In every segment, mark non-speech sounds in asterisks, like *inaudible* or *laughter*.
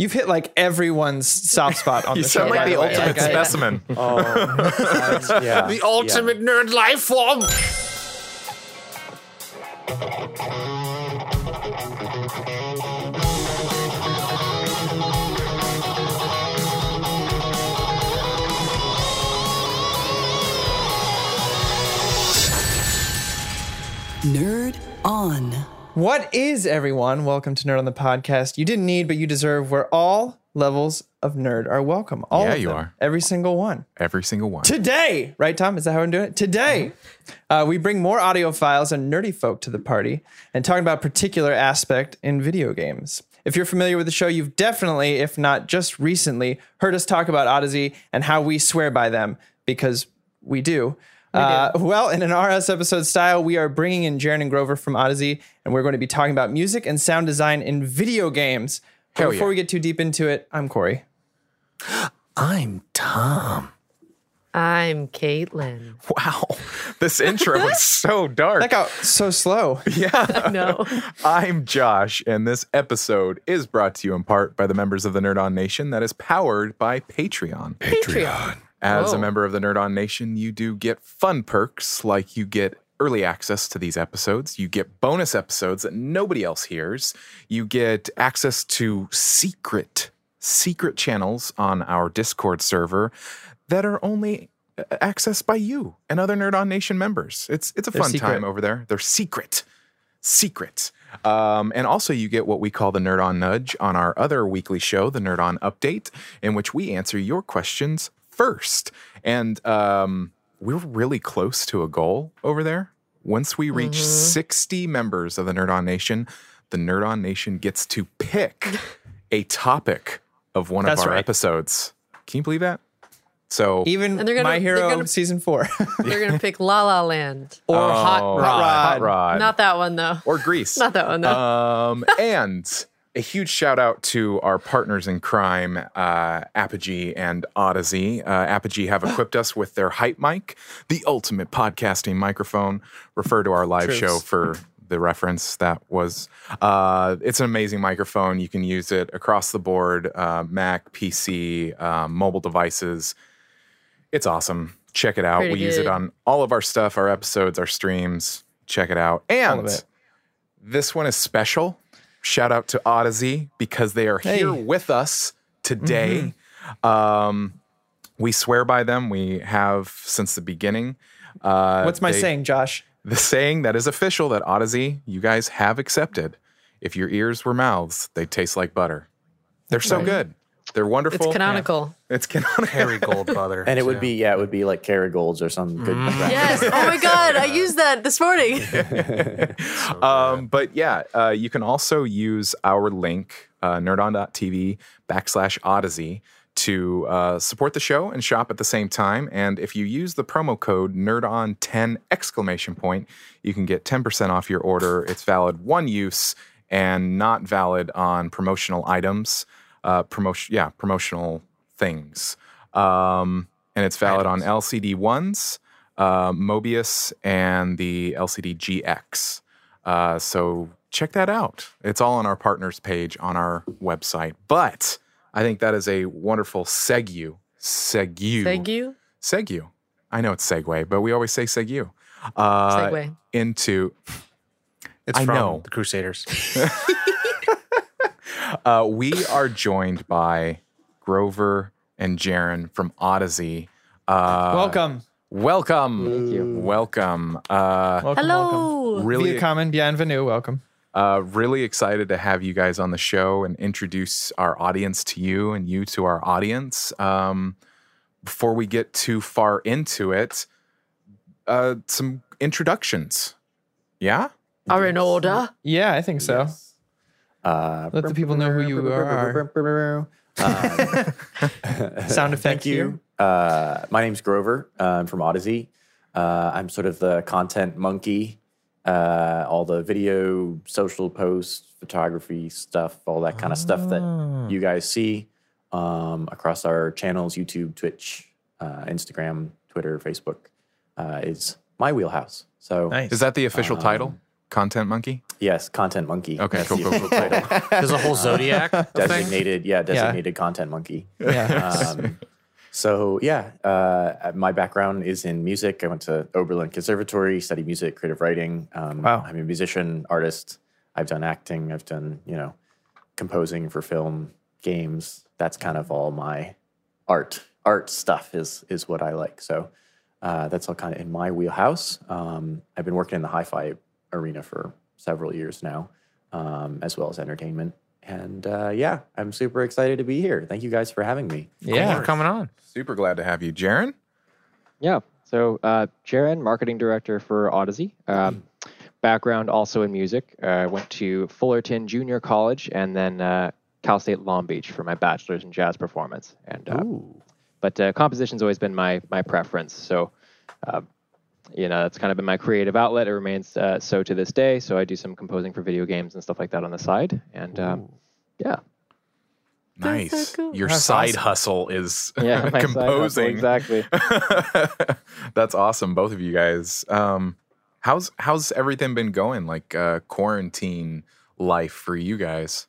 You've hit like everyone's soft spot on *laughs* You the show. sound like by the way. ultimate Like, I- specimen. *laughs* Oh, um, *laughs* yeah. the ultimate nerd life form. Nerd on. What is everyone? Welcome to Nerd on the Podcast. You didn't need, but you deserve, where all levels of nerd are welcome. All Yeah, of you them. are. Every single one. Every single one. Today, right, Tom? Is that how I'm doing it? Today, uh, we bring more audio files and nerdy folk to the party and talking about a particular aspect in video games. If you're familiar with the show, you've definitely, if not just recently, heard us talk about Audeze and how we swear by them because we do. Uh, well, in an RS episode style, we are bringing in Jaron and Grover from Audeze, and we're going to be talking about music and sound design in video games. But Hell before yeah. we get too deep into it, I'm Corey. I'm Tom. I'm Caitlin. Wow. This intro is *laughs* so dark. That got so slow. Yeah. no. *laughs* I'm Josh, and this episode is brought to you in part by the members of the Nerd On Nation that is powered by Patreon. Patreon. As a Oh. member of the Nerd On Nation, you do get fun perks like you get early access to these episodes, you get bonus episodes that nobody else hears, you get access to secret secret channels on our Discord server that are only uh, accessed by you and other Nerd On Nation members. It's it's a They're fun secret. time over there. They're secret secret. Um, and also, you get what we call the Nerd On Nudge on our other weekly show, the Nerd On Update, in which we answer your questions first. And um, we're really close to a goal over there. Once we reach 60 members of the Nerd On Nation, the Nerd On Nation gets to pick a topic of one That's of our right. episodes. Can you believe that? So, Even And they're gonna- My they're Hero gonna- season four *laughs* They're going to pick La La Land. or Hot Oh, Rod. Hot Rod. Not that one, though. or Greece. *laughs* Not that one, though. Um, and a huge shout out to our partners in crime, uh, Apogee and Audeze. Uh, Apogee have *laughs* equipped us with their hype mic, the ultimate podcasting microphone. Refer to our live show for the reference that was. Uh, it's an amazing microphone. You can use it across the board, uh, Mac, PC, um, mobile devices. It's awesome. Check it out. Pretty we use it on all of our stuff, our episodes, our streams. Check it out. And it. this one is special. Shout out to Audeze because they are Hey. Mm-hmm. here with us today. Um, we swear by them. We have since the beginning. Uh, What's my they- saying, Josh? The saying that is official that Audeze, you guys have accepted. If your ears were mouths, they taste like butter. They're so right. good. They're wonderful. it's canonical. It's canonical. Harry *laughs* Gold butter. And it would be yeah, it would be like Kerrygold's or some good. brand. Yes. Oh, my God. I used that this morning. *laughs* *laughs* Um, but yeah, uh, you can also use our link, uh, nerdon.tv backslash audeze, to uh, support the show and shop at the same time. And if you use the promo code nerdon10 exclamation point, you can get 10% off your order. It's valid one use and not valid on promotional items, uh, promotion, yeah, promotional things. Um, and it's valid on LCD ones, uh, Mobius, and the LCD GX. Uh, so check that out. It's all on our partners page on our website. But I think that is a wonderful segue. Segue. Thank you. Segue. I know it's segue, but we always say segue. Uh, Segue. Into It's I from know. the Crusaders. *laughs* uh, we are joined by Grover and Jaron from Audeze. Uh, welcome. welcome. Thank you. Welcome. Uh, Welcome. Welcome. Hello. really, Via common, bienvenue. Welcome. uh, really excited to have you guys on the show and introduce our audience to you and you to our audience. Um, before we get too far into it, uh, some introductions. Yeah? Are in order. Yeah, I think so. Uh, Let the people know who you are. *laughs* Sound effect Thank you. Uh, my name's Grover. Uh, I'm from Audeze. Uh, I'm sort of the content monkey. Uh, all the video, social posts, photography stuff, all that kind of stuff that you guys see um, across our channels YouTube, Twitch, uh, Instagram, Twitter, Facebook uh, is my wheelhouse. So Nice. Is that the official title? Content Monkey. Yes, Content Monkey. Okay, That's cool, the cool, cool. *laughs* There's a whole zodiac *laughs* thing. designated, yeah, designated Content Monkey. Yeah. Um, *laughs* so yeah, uh, my background is in music. I went to Oberlin Conservatory, studied music, creative writing. Um, Wow. I'm a musician, artist. I've done acting. I've done you know composing for film, games. That's kind of all my art. Art stuff is is what I like. So uh, that's all kind of in my wheelhouse. Um, I've been working in the hi-fi arena for several years now, um, as well as entertainment. And uh, yeah, I'm super excited to be here. Thank you guys for having me. Yeah. for coming on. Super glad to have you, Jaron. Yeah. So, uh, Jaron, marketing director for Audeze. Um, background also in music. Uh, I went to Fullerton Junior College and then uh, Cal State Long Beach for my bachelor's in jazz performance. And uh, but uh, composition's always been my my preference. So, uh, you know, that's kind of been my creative outlet. It remains uh, so to this day. So I do some composing for video games and stuff like that on the side. And um, yeah, Nice. so cool. Your That's side awesome. hustle is *laughs* yeah, my side hustle, composing. exactly. *laughs* That's awesome, both of you guys. Um, how's how's everything been going? Like uh, quarantine life for you guys?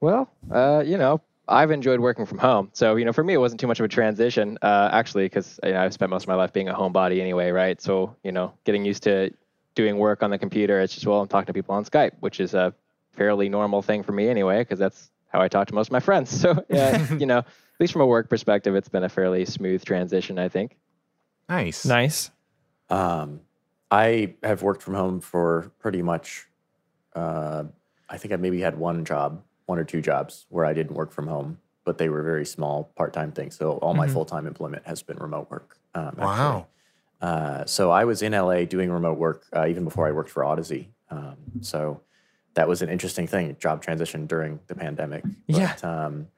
Well, uh, you know, I've enjoyed working from home. So, you know, for me, it wasn't too much of a transition, uh, actually, because you know, I've spent most of my life being a homebody anyway, right? So, you know, getting used to doing work on the computer, it's just, well, I'm talking to people on Skype, which is a fairly normal thing for me anyway, because that's how I talk to most of my friends. *laughs* So, yeah, *laughs* you know, at least from a work perspective, it's been a fairly smooth transition, I think. Nice. Nice. Um, I have worked from home for pretty much. Uh, I think I maybe had one job, one or two jobs where I didn't work from home, but they were very small part-time things. So all my full-time employment has been remote work. Um, actually. Wow. Uh, so I was in LA doing remote work uh, even before I worked for Audeze. Um, so that was an interesting thing, job transition during the pandemic. Yeah. Um,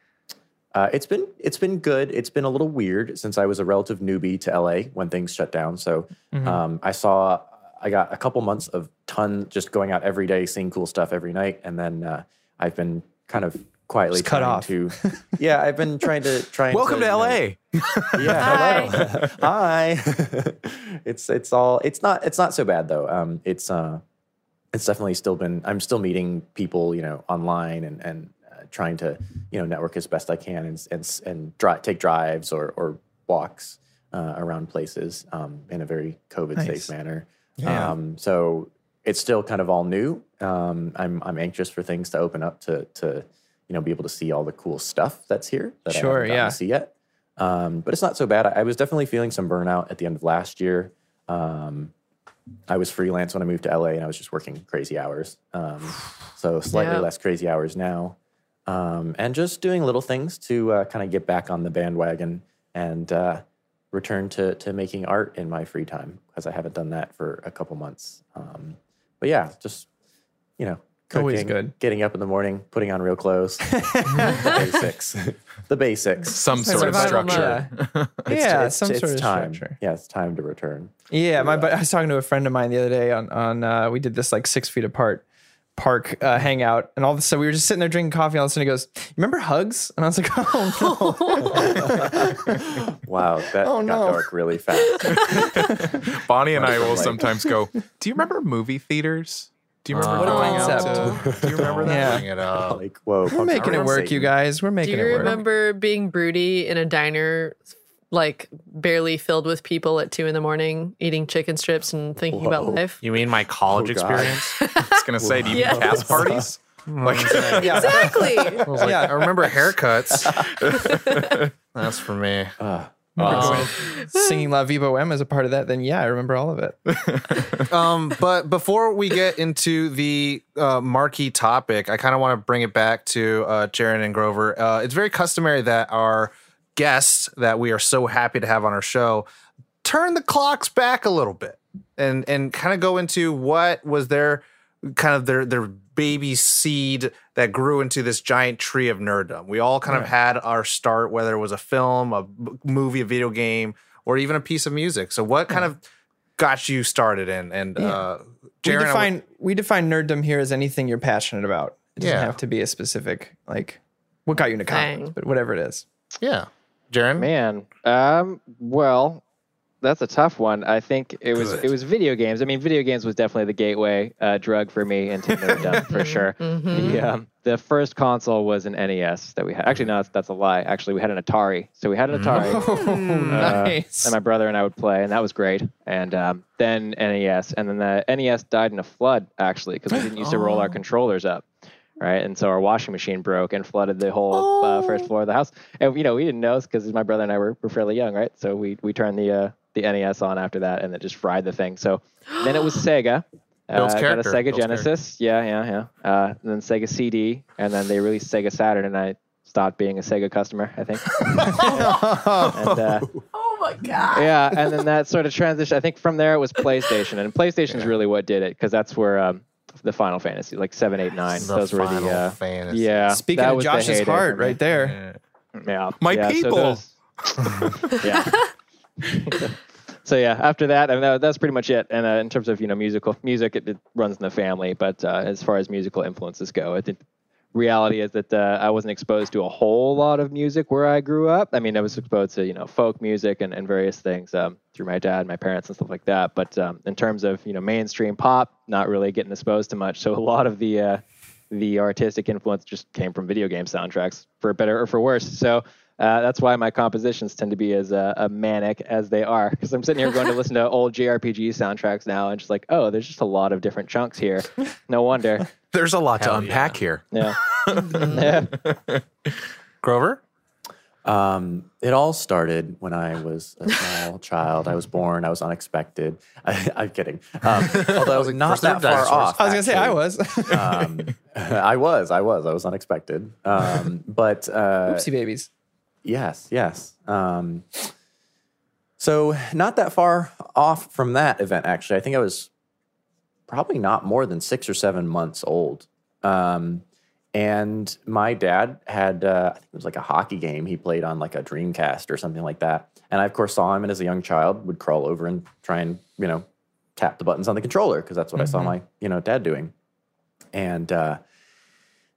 uh, it's been it's been good. It's been a little weird since I was a relative newbie to LA when things shut down. So um, I saw I got a couple months of ton just going out every day, seeing cool stuff every night, and then uh, I've been kind of quietly Just cut trying off. to. *laughs* Yeah, I've been trying to trying. Welcome to you know, LA. *laughs* yeah, hello. Hi. *laughs* it's it's all it's not it's not so bad though. Um, it's uh, it's definitely still been. I'm still meeting people, you know, online and and uh, trying to you know network as best I can and and and dri- take drives or or walks uh, around places um, in a very COVID Nice. safe manner. Yeah. Um, so it's still kind of all new. Um, I'm I'm anxious for things to open up to to you know be able to see all the cool stuff that's here that Sure, I haven't yeah. to see yet. Um, but it's not so bad. I, I was definitely feeling some burnout at the end of last year. Um, I was freelance when I moved to LA, and I was just working crazy hours. Um, so slightly Yeah. less crazy hours now, um, and just doing little things to uh, kind of get back on the bandwagon and uh, return to to making art in my free time because I haven't done that for a couple months. Um, but yeah, just you know, Always good. Getting up in the morning, putting on real clothes, *laughs* the basics, *laughs* the basics. Some sort of Survival structure. *laughs* It's- yeah, it's- some it's sort of time. structure. Yeah, it's time to return. Yeah, my bu- I was talking to a friend of mine the other day on on uh, we did this like six feet apart park uh, hangout, and all of a sudden we were just sitting there drinking coffee. And all of a sudden he goes, remember hugs?" And I was like, *laughs* "Oh no!" *laughs* Wow, that Oh, got no. dark really fast. *laughs* Bonnie and I will Like- sometimes go. Do you remember movie theaters? Do you remember What a going out concept. Do you remember that? Yeah. It up. like, whoa, We're making it work, Satan. you guys. We're making it work. Do you remember being broody in a diner, like barely filled with people at two in the morning, eating chicken strips and thinking about life? You mean my college Oh, experience? *laughs* I was gonna say, do you Yes. mean cast parties? Like, *laughs* Yeah. *laughs* Exactly. I was like, Yeah. I remember haircuts. That's for me. Ah, Um, Singing La Viva M as a part of that, then yeah, I remember all of it. um, but before we get into the uh, marquee topic, I kind of want to bring it back to uh, Jaron and Grover. Uh, it's very customary that our guests that we are so happy to have on our show turn the clocks back a little bit and and kind of go into what was their kind of their their baby seed that grew into this giant tree of nerddom. We all kind of had our start, whether it was a film, a movie, a video game, or even a piece of music. So, what kind of got you started in? And uh, We Jaron, I define we define nerddom here as anything you're passionate about. It doesn't Yeah. have to be a specific like what got you into comics, but whatever it is. yeah, Jaron. Man, um, well, that's a tough one. I think it was it was video games. I mean, video games was definitely the gateway uh, drug for me into *laughs* nerddom for sure. The um, the first console was an NES that we had. Actually, no, that's, that's a lie. Actually, we had an Atari. So we had an Atari. *laughs* Oh, nice. and my brother and I would play, and that was great. And um, then NES, and then the NES died in a flood actually because we didn't used to roll our controllers up, right? And so our washing machine broke and flooded the whole uh, first floor of the house. And you know we didn't know because my brother and I were, were fairly young, right? So we we turned the uh, the NES on after that, and it just fried the thing. So then it was *gasps* Sega. Bill's Uh, got a. Sega Bill's Genesis, yeah, yeah, yeah. Uh, and then Sega CD, and then they released Sega Saturn, and I stopped being a Sega customer, I think. and, uh, *laughs* Oh my god. yeah, and then that sort of transition. I think from there it was PlayStation, and PlayStation is really what did it because that's where um, the Final Fantasy, like seven, eight, nine, The those were the uh, Fantasy. yeah. Speaking of Josh's heyday heart right there. Yeah, My yeah, so people. those- *laughs* yeah. so yeah, after that, I mean, that, that's pretty much it. And uh, in terms of you know musical music, it, it runs in the family. But uh, as far as musical influences go, I think reality is that uh, I wasn't exposed to a whole lot of music where I grew up. I mean, I was exposed to you know folk music and, and various things um, through my dad, my parents, and stuff like that. But um, in terms of you know mainstream pop, not really getting exposed to much. So a lot of the uh, the artistic influence just came from video game soundtracks, for better or for worse. So. Uh, that's why my compositions tend to be as uh, manic as they are, because I'm sitting here going to listen to *laughs* old JRPG soundtracks now, and just like, oh, there's just a lot of different chunks here. No wonder. There's a lot to Hell unpack here. Yeah. *laughs* yeah. Grover? Um, it all started when I was a small *laughs* child. I was born. I was unexpected. I, *laughs* I'm kidding. Um, although not first of that far dinosaurs. off. I was gonna say I was. Um, I was. I was. I was unexpected. Um, but uh, Oopsie babies. Yes, yes. Um, so not that far off from that event, actually. I think I was probably not more than six or seven months old. Um, and my dad had, uh, I think it was like a hockey game he played on like a Dreamcast or something like that. And I, of course, saw him and as a young child would crawl over and try and, you know, tap the buttons on the controller because that's what I saw my, you know, dad doing. And, uh,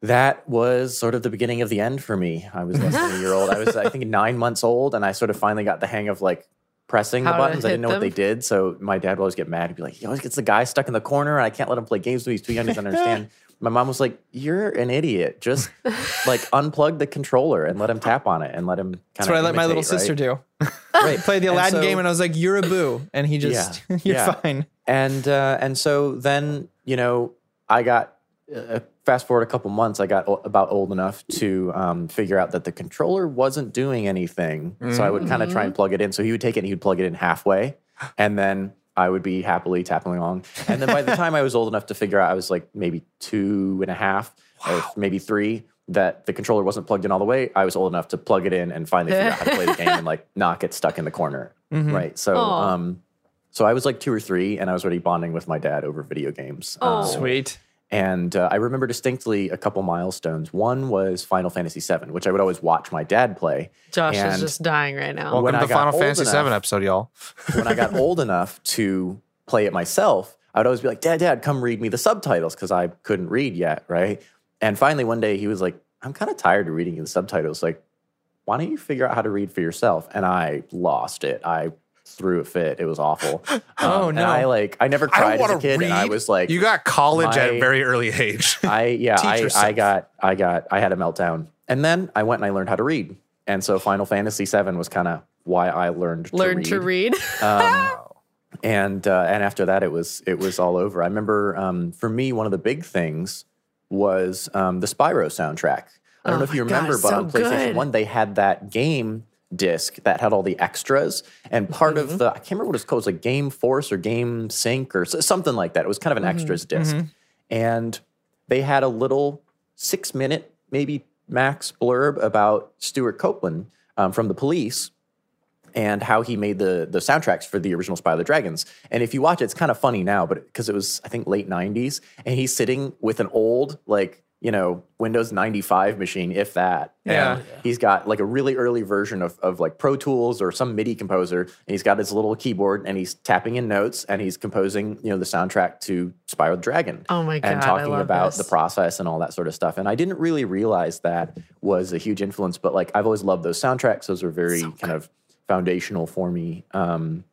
that was sort of the beginning of the end for me. I was less than a *laughs* year old. I was, I think, nine months old, and I sort of finally got the hang of like pressing How the buttons. I didn't know what they did, so my dad would always get mad. He'd be like, "He always gets the guy stuck in the corner, and I can't let him play games with. He's too young to understand." *laughs* my mom was like, "You're an idiot. Just *laughs* like unplug the controller and let him tap on it, and let him." That's what I let my little sister do. *laughs* Right. Played the And Aladdin so- game and I was like, "You're a boo," and he just, Yeah, "You're yeah. fine." and uh, and so then you know I got uh, fast forward a couple months. I got about old enough to um, figure out that the controller wasn't doing anything. So I would kind of try and plug it in. So he would take it and he would plug it in halfway, and then I would be happily tapping along. And then by the time I was old enough to figure out, I was like maybe two and a half, or maybe three. That the controller wasn't plugged in all the way. I was old enough to plug it in and finally figure out how to play the game and like not get stuck in the corner. Right. So um, so I was like two or three, and I was already bonding with my dad over video games. Um, Sweet. And uh, I remember distinctly a couple milestones. One was Final Fantasy VII, which I would always watch my dad play. Josh is just dying right now. Well, Welcome when to I the Final Fantasy enough- VII episode, y'all. *laughs* when I got *laughs* old enough to play it myself, I would always be like, Dad, Dad, come read me the subtitles because I couldn't read yet, right? And finally, one day he was like, I'm kind of tired of reading the subtitles. Like, why don't you figure out how to read for yourself? And I lost it. I threw a fit. It was awful. *laughs* Um, Oh, And no. I like, I never cried I don't as a want to kid, read. and I was like, you got college at a very early age. *laughs* I yeah, Teach I, I got I got I had a meltdown. And then I went and I learned how to read. And so Final Fantasy VII was kind of why I learned learned to to read. read. Um, *laughs* and uh, and after that it was it was all over. I remember um, for me one of the big things was um, the Spyro soundtrack. I don't Oh know if you my God, remember, but so on PlayStation good. One they had that game disc that had all the extras, and part Mm-hmm. of the I can't remember what it's called, it was like Game Force or Game Sync or something like that. It was kind of an Mm-hmm. extras disk, and they had a little six minute maybe max blurb about Stewart Copeland um, from the Police and how he made the the soundtracks for the original Spyro the Dragons. And if you watch it, it's kind of funny now, but because it was I think late '90s, and he's sitting with an old like you know Windows 95 machine, if that. Yeah. And he's got like a really early version of of like Pro Tools or some MIDI composer, and he's got his little keyboard, and he's tapping in notes, and he's composing you know the soundtrack to Spyro the Dragon. Oh my God, And I talking love about this. the process and all that sort of stuff. And I didn't really realize that was a huge influence, but like I've always loved those soundtracks. Those are very kind of foundational for me. Um,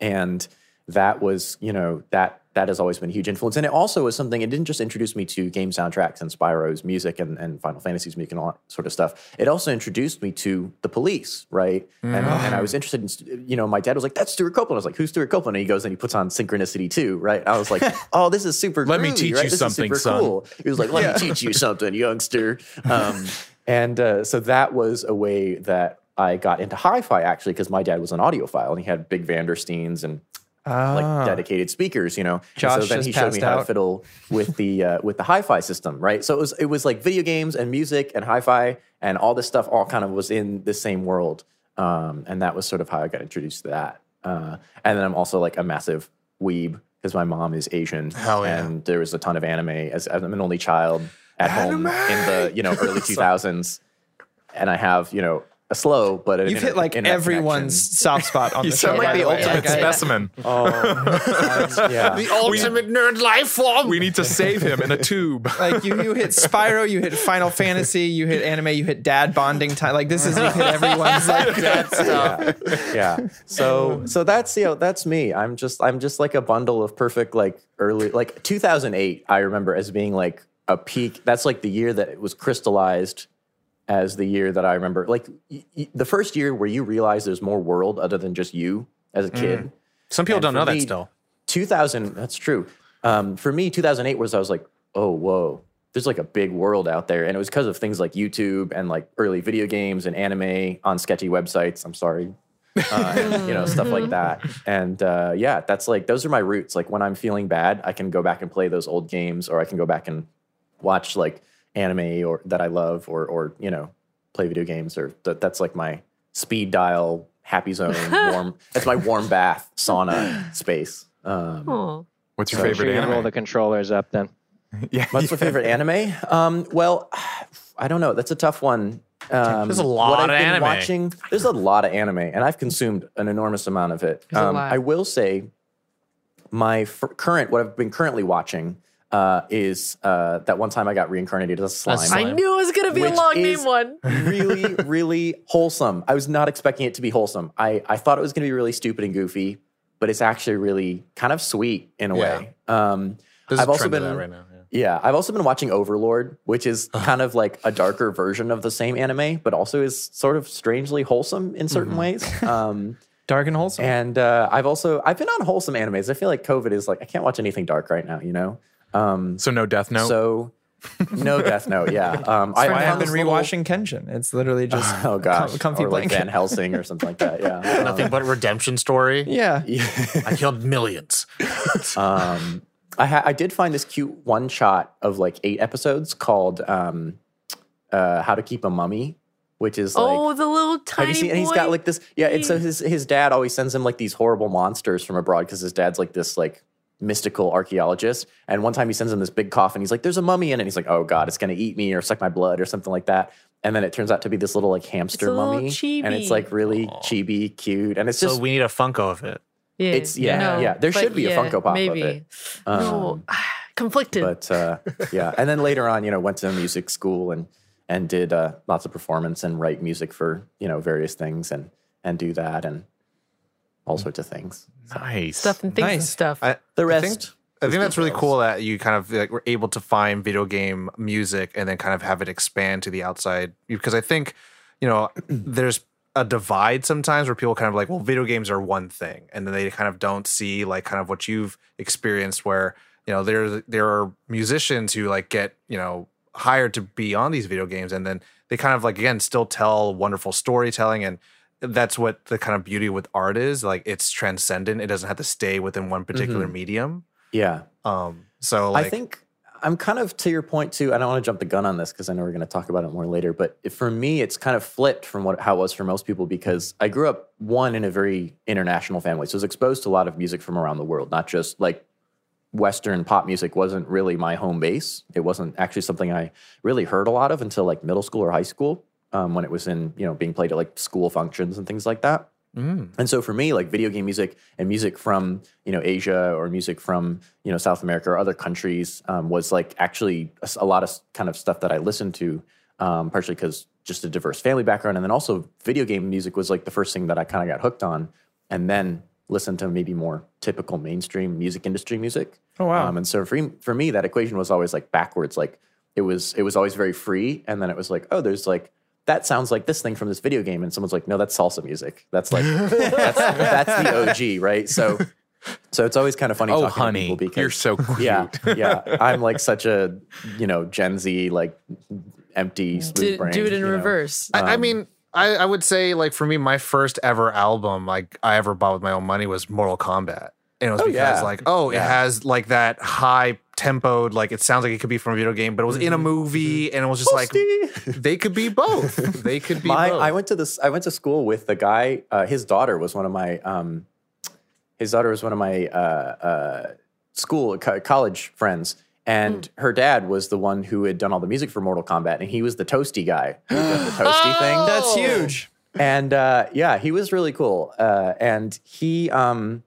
and that was you know that that has always been a huge influence. And it also was something it didn't just introduce me to game soundtracks and spyro's music and, and final fantasy's music and all that sort of stuff. It also introduced me to the police right? And, and i was interested in you know my dad was like that's Stewart Copeland. I was like who's Stewart Copeland? And he goes and he puts on Synchronicity II right? I was like *laughs* oh this is super Let me teach right? you This is something, son. cool. He was like let me teach you something youngster. *laughs* Um, and uh, so that was a way that I got into hi-fi actually because my dad was an audiophile and he had big Vandersteens and like dedicated speakers, you know. And Josh so then he showed me how to fiddle with the uh, with the hi-fi system, right? So it was it was like video games and music and hi-fi and all this stuff all kind of was in the same world, um, and that was sort of how I got introduced to that. Uh, and then I'm also like a massive weeb because my mom is Asian, yeah. and there was a ton of anime as, as I'm an only child at home in the you know early *laughs* 2000s, and I have you know slow but an You've hit internet- like everyone's connection. soft spot on *laughs* You the sound show. like the ultimate Like, I- specimen. *laughs* Oh, yeah. ultimate nerd life form. We need to save him in a tube. *laughs* like you, you hit Spyro, you hit Final Fantasy, you hit anime, you hit dad bonding time. Like this is you hit everyone's like yeah. yeah. So so that's you know that's me. I'm just I'm just like a bundle of perfect like early like 2008. I remember as being like a peak. That's like the year that it was crystallized as the year that I remember. Like y- y- the first year where you realize there's more world other than just you as a kid. Some people And don't for know that still. 2000 that's true um, for me 2008 was i was like oh whoa there's like a big world out there and it was because of things like youtube and like early video games and anime on sketchy websites i'm sorry uh, and, *laughs* you know stuff like that and uh, yeah that's like those are my roots like when i'm feeling bad i can go back and play those old games or i can go back and watch like anime or that i love or or you know play video games or that, that's like my speed dial happy zone *laughs* warm that's my warm bath sauna space um. What's your Make favorite sure you roll anime? the controllers up then. *laughs* yeah, What's my favorite anime? Um, well, I don't know. That's a tough one. Um, There's a lot what lot I've of been anime. Watching, there's a lot of anime, and I've consumed an enormous amount of it. There's a Um, lot. I will say, my f- current, what I've been currently watching, uh, is uh, that one time I got reincarnated as a slime. slime. I knew it was gonna be a long is- name one. *laughs* really, really wholesome. I was not expecting it to be wholesome. I, I thought it was going to be really stupid and goofy, but it's actually really kind of sweet in a Yeah. way. Um, There's I've a also trend been that right now. Yeah. yeah, I've also been watching Overlord, which is kind of like a darker version of the same anime, but also is sort of strangely wholesome in certain ways. Um, *laughs* dark and wholesome. and uh, I've also I've been on wholesome animes. I feel like COVID is like I can't watch anything dark right now, you know. Um, So no Death Note. So no Death Note, yeah. *laughs* Um, I Why I've been this little- rewatching Kenshin. It's literally just *laughs* Oh gosh, com- comfy or like blanket. Van Helsing or something like that. Yeah. *laughs* Nothing but redemption story. yeah. I killed millions. Um, I, ha- I did find this cute one shot of like eight episodes called um, uh, "How to Keep a Mummy," which is like oh, the little tiny Have you seen? And he's boy. got like this. Yeah, it's so his his dad always sends him like these horrible monsters from abroad because his dad's like this like mystical archaeologist. And one time he sends him this big coffin. He's like, "There's a mummy in it." And he's like, "Oh God, it's gonna eat me or suck my blood or something like that." And then it turns out to be this little like hamster a little mummy, and it's like really chibi, cute, and it's just. So just we need a Funko of it. yeah, it's- yeah, no, yeah, there should be a Funko Pop of Maybe. it. no, *sighs* conflicted. but uh, yeah. And then later on, you know, went to music school and and did uh, lots of performance and write music for you know various things and and do that and all sorts of things. Nice. stuff and things and stuff. I, The I rest. think, I think that's really cool that you kind of like were able to find video game music and then kind of have it expand to the outside because I think you know *clears throat* there's a divide sometimes where people kind of like well video games are one thing and then they kind of don't see like kind of what you've experienced where you know there there are musicians who like get you know hired to be on these video games and then they kind of like again still tell wonderful storytelling and that's what the kind of beauty with art is like it's transcendent it doesn't have to stay within one particular medium yeah. um so like I think I'm kind of to your point too. I don't want to jump the gun on this because I know we're going to talk about it more later. But for me, it's kind of flipped from what how it was for most people because I grew up one in a very international family, so I was exposed to a lot of music from around the world, not just like Western pop music wasn't really my home base. It wasn't actually something I really heard a lot of until like middle school or high school um, when it was in you know being played at like school functions and things like that. And so for me, like video game music and music from you know Asia or music from you know South America or other countries um, was like actually a lot of kind of stuff that I listened to, um, partially because just a diverse family background, and then also video game music was like the first thing that I kind of got hooked on, and then listen to maybe more typical mainstream music industry music. Oh, wow. Um, and so for for me, that equation was always like backwards. Like it was it was always very free, and then it was like, oh, there's like that sounds like this thing from this video game, and someone's like, no, that's salsa music. That's like that's that's the OG, right? So so it's always kind of funny. Oh, talking to honey, people because you're so *laughs* cute. yeah, yeah. I'm like such a you know Gen Z like empty smooth Do, brain. do it in you know? reverse. I, I um, mean, I, I would say like for me, my first ever album like I ever bought with my own money was Mortal Kombat, and it was oh, because yeah. like oh, it has like that high tempoed like it sounds like it could be from a video game, but it was in a movie, and it was just like *laughs* they could be both. They could be my both. I went to this I went to school with the guy uh, his daughter was one of my um his daughter was one of my uh, uh, school co- college friends and her dad was the one who had done all the music for Mortal Kombat and he was the toasty guy the *gasps* toasty thing That's huge. and uh, yeah, he was really cool. Uh, and he um,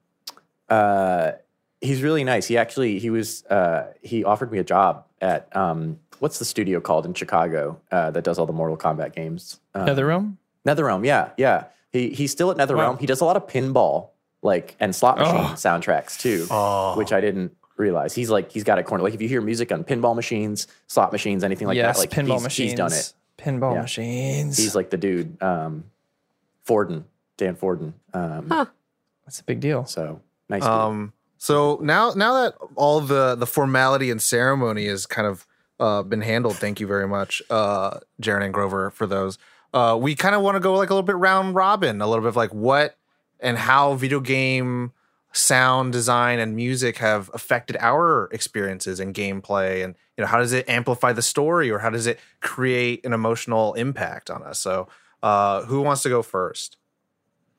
uh, he's really nice. He actually he was uh, he offered me a job at um, what's the studio called in Chicago uh, that does all the Mortal Kombat games? Uh, Netherrealm? NetherRealm. Yeah, yeah. He he's still at NetherRealm. He does a lot of pinball like and slot machine Oh. soundtracks too, which I didn't realize. He's like he's got a corner. Like if you hear music on pinball machines, slot machines, anything like yes, that, like pinball he's, machines. he's done it. Pinball Yeah. machines. He's like the dude. Um, Forden, Dan Forden. Um, That's a big deal. So nice. dude. Um, so now, now that all the the formality and ceremony has kind of uh, been handled, thank you very much, uh, Jaron and Grover, for those. Uh, we kind of want to go like a little bit round robin, a little bit of like what and how video game sound design and music have affected our experiences and gameplay, and you know how does it amplify the story or how does it create an emotional impact on us? So, uh, who wants to go first?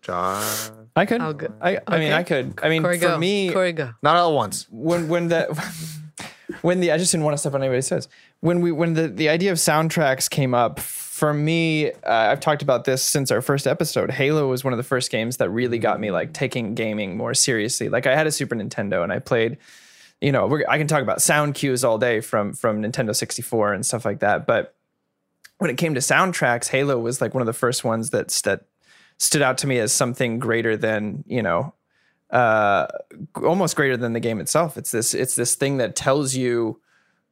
John, I could. I'll go. I, I mean, Okay. I could. I mean, Corey, for go. me, Corey, go. not all at once. when when the *laughs* when the I just didn't want to step on anybody's toes. When we when the the idea of soundtracks came up for me, uh, I've talked about this since our first episode. Halo was one of the first games that really got me like taking gaming more seriously. Like I had a Super Nintendo and I played. You know, we're, I can talk about sound cues all day from from Nintendo 64 and stuff like that, but when it came to soundtracks, Halo was like one of the first ones that that stood out to me as something greater than you know uh almost greater than the game itself. It's this it's this thing that tells you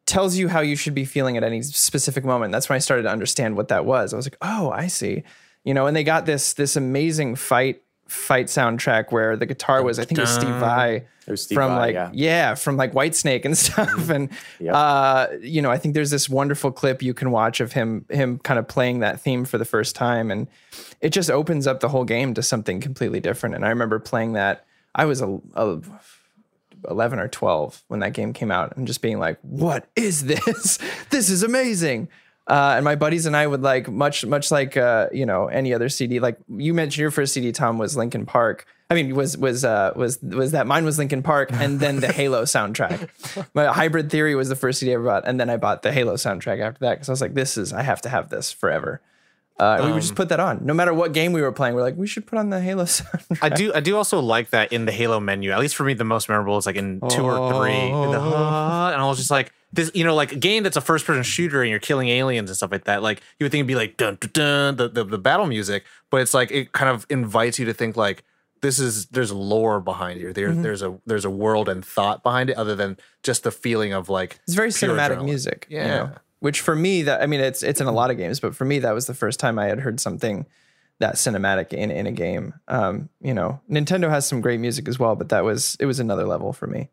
tells you how you should be feeling at any specific moment. That's when i started to understand what that was. I was like oh i see. You know and they got this this amazing fight fight soundtrack where the guitar was i think it was steve vai It was Steve from Vai, like yeah. yeah. from like Whitesnake and *laughs* stuff. And Yep. uh, you know, I think there's this wonderful clip you can watch of him him kind of playing that theme for the first time, and it just opens up the whole game to something completely different. And I remember playing that. I was a, a 11 or 12 when that game came out and just being like, what is this? *laughs* this is amazing. Uh, and my buddies and I would like much, much like, uh, you know, any other CD, like you mentioned your first CD, Tom, was Linkin Park. I mean, was, was, uh, was, was that mine was Linkin Park and then the Halo *laughs* soundtrack. My Hybrid Theory was the first CD I ever bought. And then I bought the Halo soundtrack after that. Cause I was like, this is, I have to have this forever. Uh, and we would just put that on no matter what game we were playing. We're like, we should put on the Halo *laughs* soundtrack. I do. I do also like that in the Halo menu. At least for me, the most memorable is like in two or three. The, uh, and I was just like this, you know, like a game that's a first-person shooter and you're killing aliens and stuff like that. Like you would think it'd be like dun dun dun the, the the battle music, but it's like it kind of invites you to think like this is there's lore behind here. There, there's a there's a world and thought behind it other than just the feeling of like It's very cinematic adrenaline. music. you Yeah. know? Which for me, that I mean, it's it's in a lot of games, but for me, that was the first time I had heard something that cinematic in in a game. Um, you know, Nintendo has some great music as well, but that was it was another level for me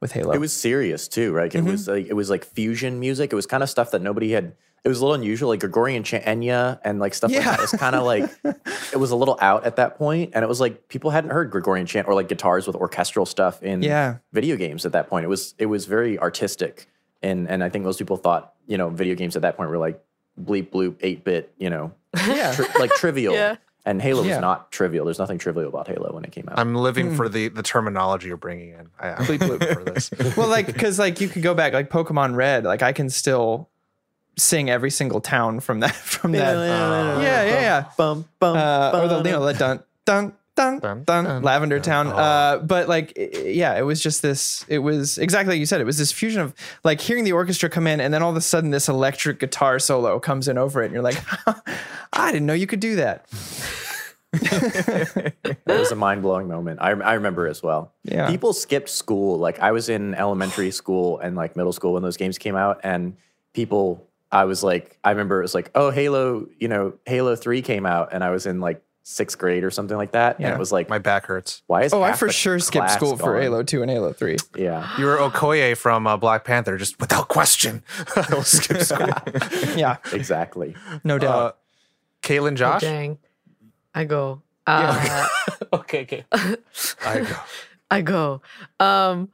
with Halo. It was serious too, right? It mm-hmm. was like it was like fusion music. It was kind of stuff that nobody had. It was a little unusual, like Gregorian chant, Enya, and like stuff like that. It was kind of like *laughs* it was a little out at that point, and it was like people hadn't heard Gregorian chant or like guitars with orchestral stuff in Yeah. video games at that point. It was it was very artistic, and and I think most people thought you know video games at that point were like bleep bloop eight bit, you know, yeah. tri- like trivial. *laughs* Yeah. And Halo Yeah. was not trivial. There's nothing trivial about Halo when it came out. I'm living for the the terminology you're bringing in. I, I'm living for this. well, like because like you could go back like Pokemon Red, like I can still sing every single town from that *laughs* from that. yeah, yeah, yeah. Bum, bum, uh, or the you know the dun dun dun Dun, dun, dun, Lavender Town. Uh, but like i- yeah, it was just this. It was exactly like you said. It was this fusion of like hearing the orchestra come in, and then all of a sudden this electric guitar solo comes in over it, and you're like, *laughs* I didn't know you could do that. it was a mind blowing moment. I, I remember as well. Yeah. People skipped school. Like I was in elementary school and like middle school when those games came out, and people. I was like, I remember it was like, oh, Halo, you know, Halo Three came out, and I was in like sixth grade or something like that, and Yeah. it was like, My back hurts. why is Oh, I for sure skipped class school for? Halo 2 and Halo 3. Yeah, You were Okoye from uh, Black Panther, just without question. *laughs* I will skip school. *laughs* Yeah, exactly. no doubt. uh, Caitlin, Josh, Dang. I go. Uh, *laughs* okay, okay. I go. I go. Um,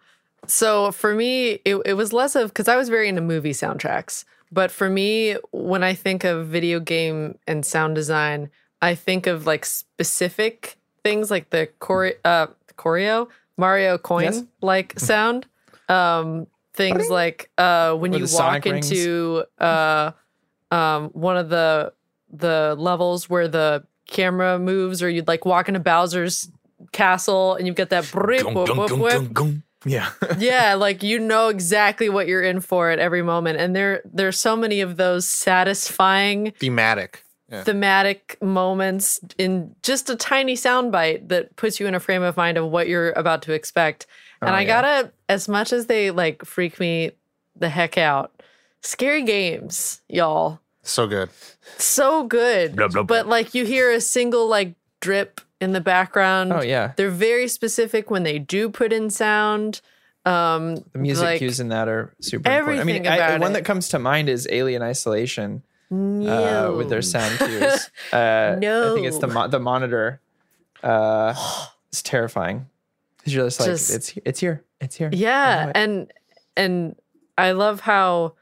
so for me, it, it was less of because I was very into movie soundtracks. But for me, when I think of video game and sound design, I think of like specific things like the chore- uh, choreo, Mario coin Yes. like *laughs* sound. Um, things like uh, when Or you walk into uh, um, one of the the levels where the camera moves, or you'd like walk into Bowser's castle and you've got that Gung, gung, gung. Yeah. *laughs* yeah like you know exactly what you're in for at every moment and there there's so many of those satisfying Thematic. Yeah. thematic moments in just a tiny soundbite that puts you in a frame of mind of what you're about to expect and Oh, i yeah. gotta as much as they like freak me the heck out scary games y'all So good. so good Blah, blah, but like you hear a single like drip in the background oh, yeah. they're very specific when they do put in sound um The music like, cues in that are super important. I mean, everything I, about one it. that comes to mind is Alien Isolation uh, no. with their sound cues. *laughs* Uh, I think it's the mo- the monitor. Uh, it's terrifying because you're just like, Just- it's it's here, it's here. Yeah, it. and and I love how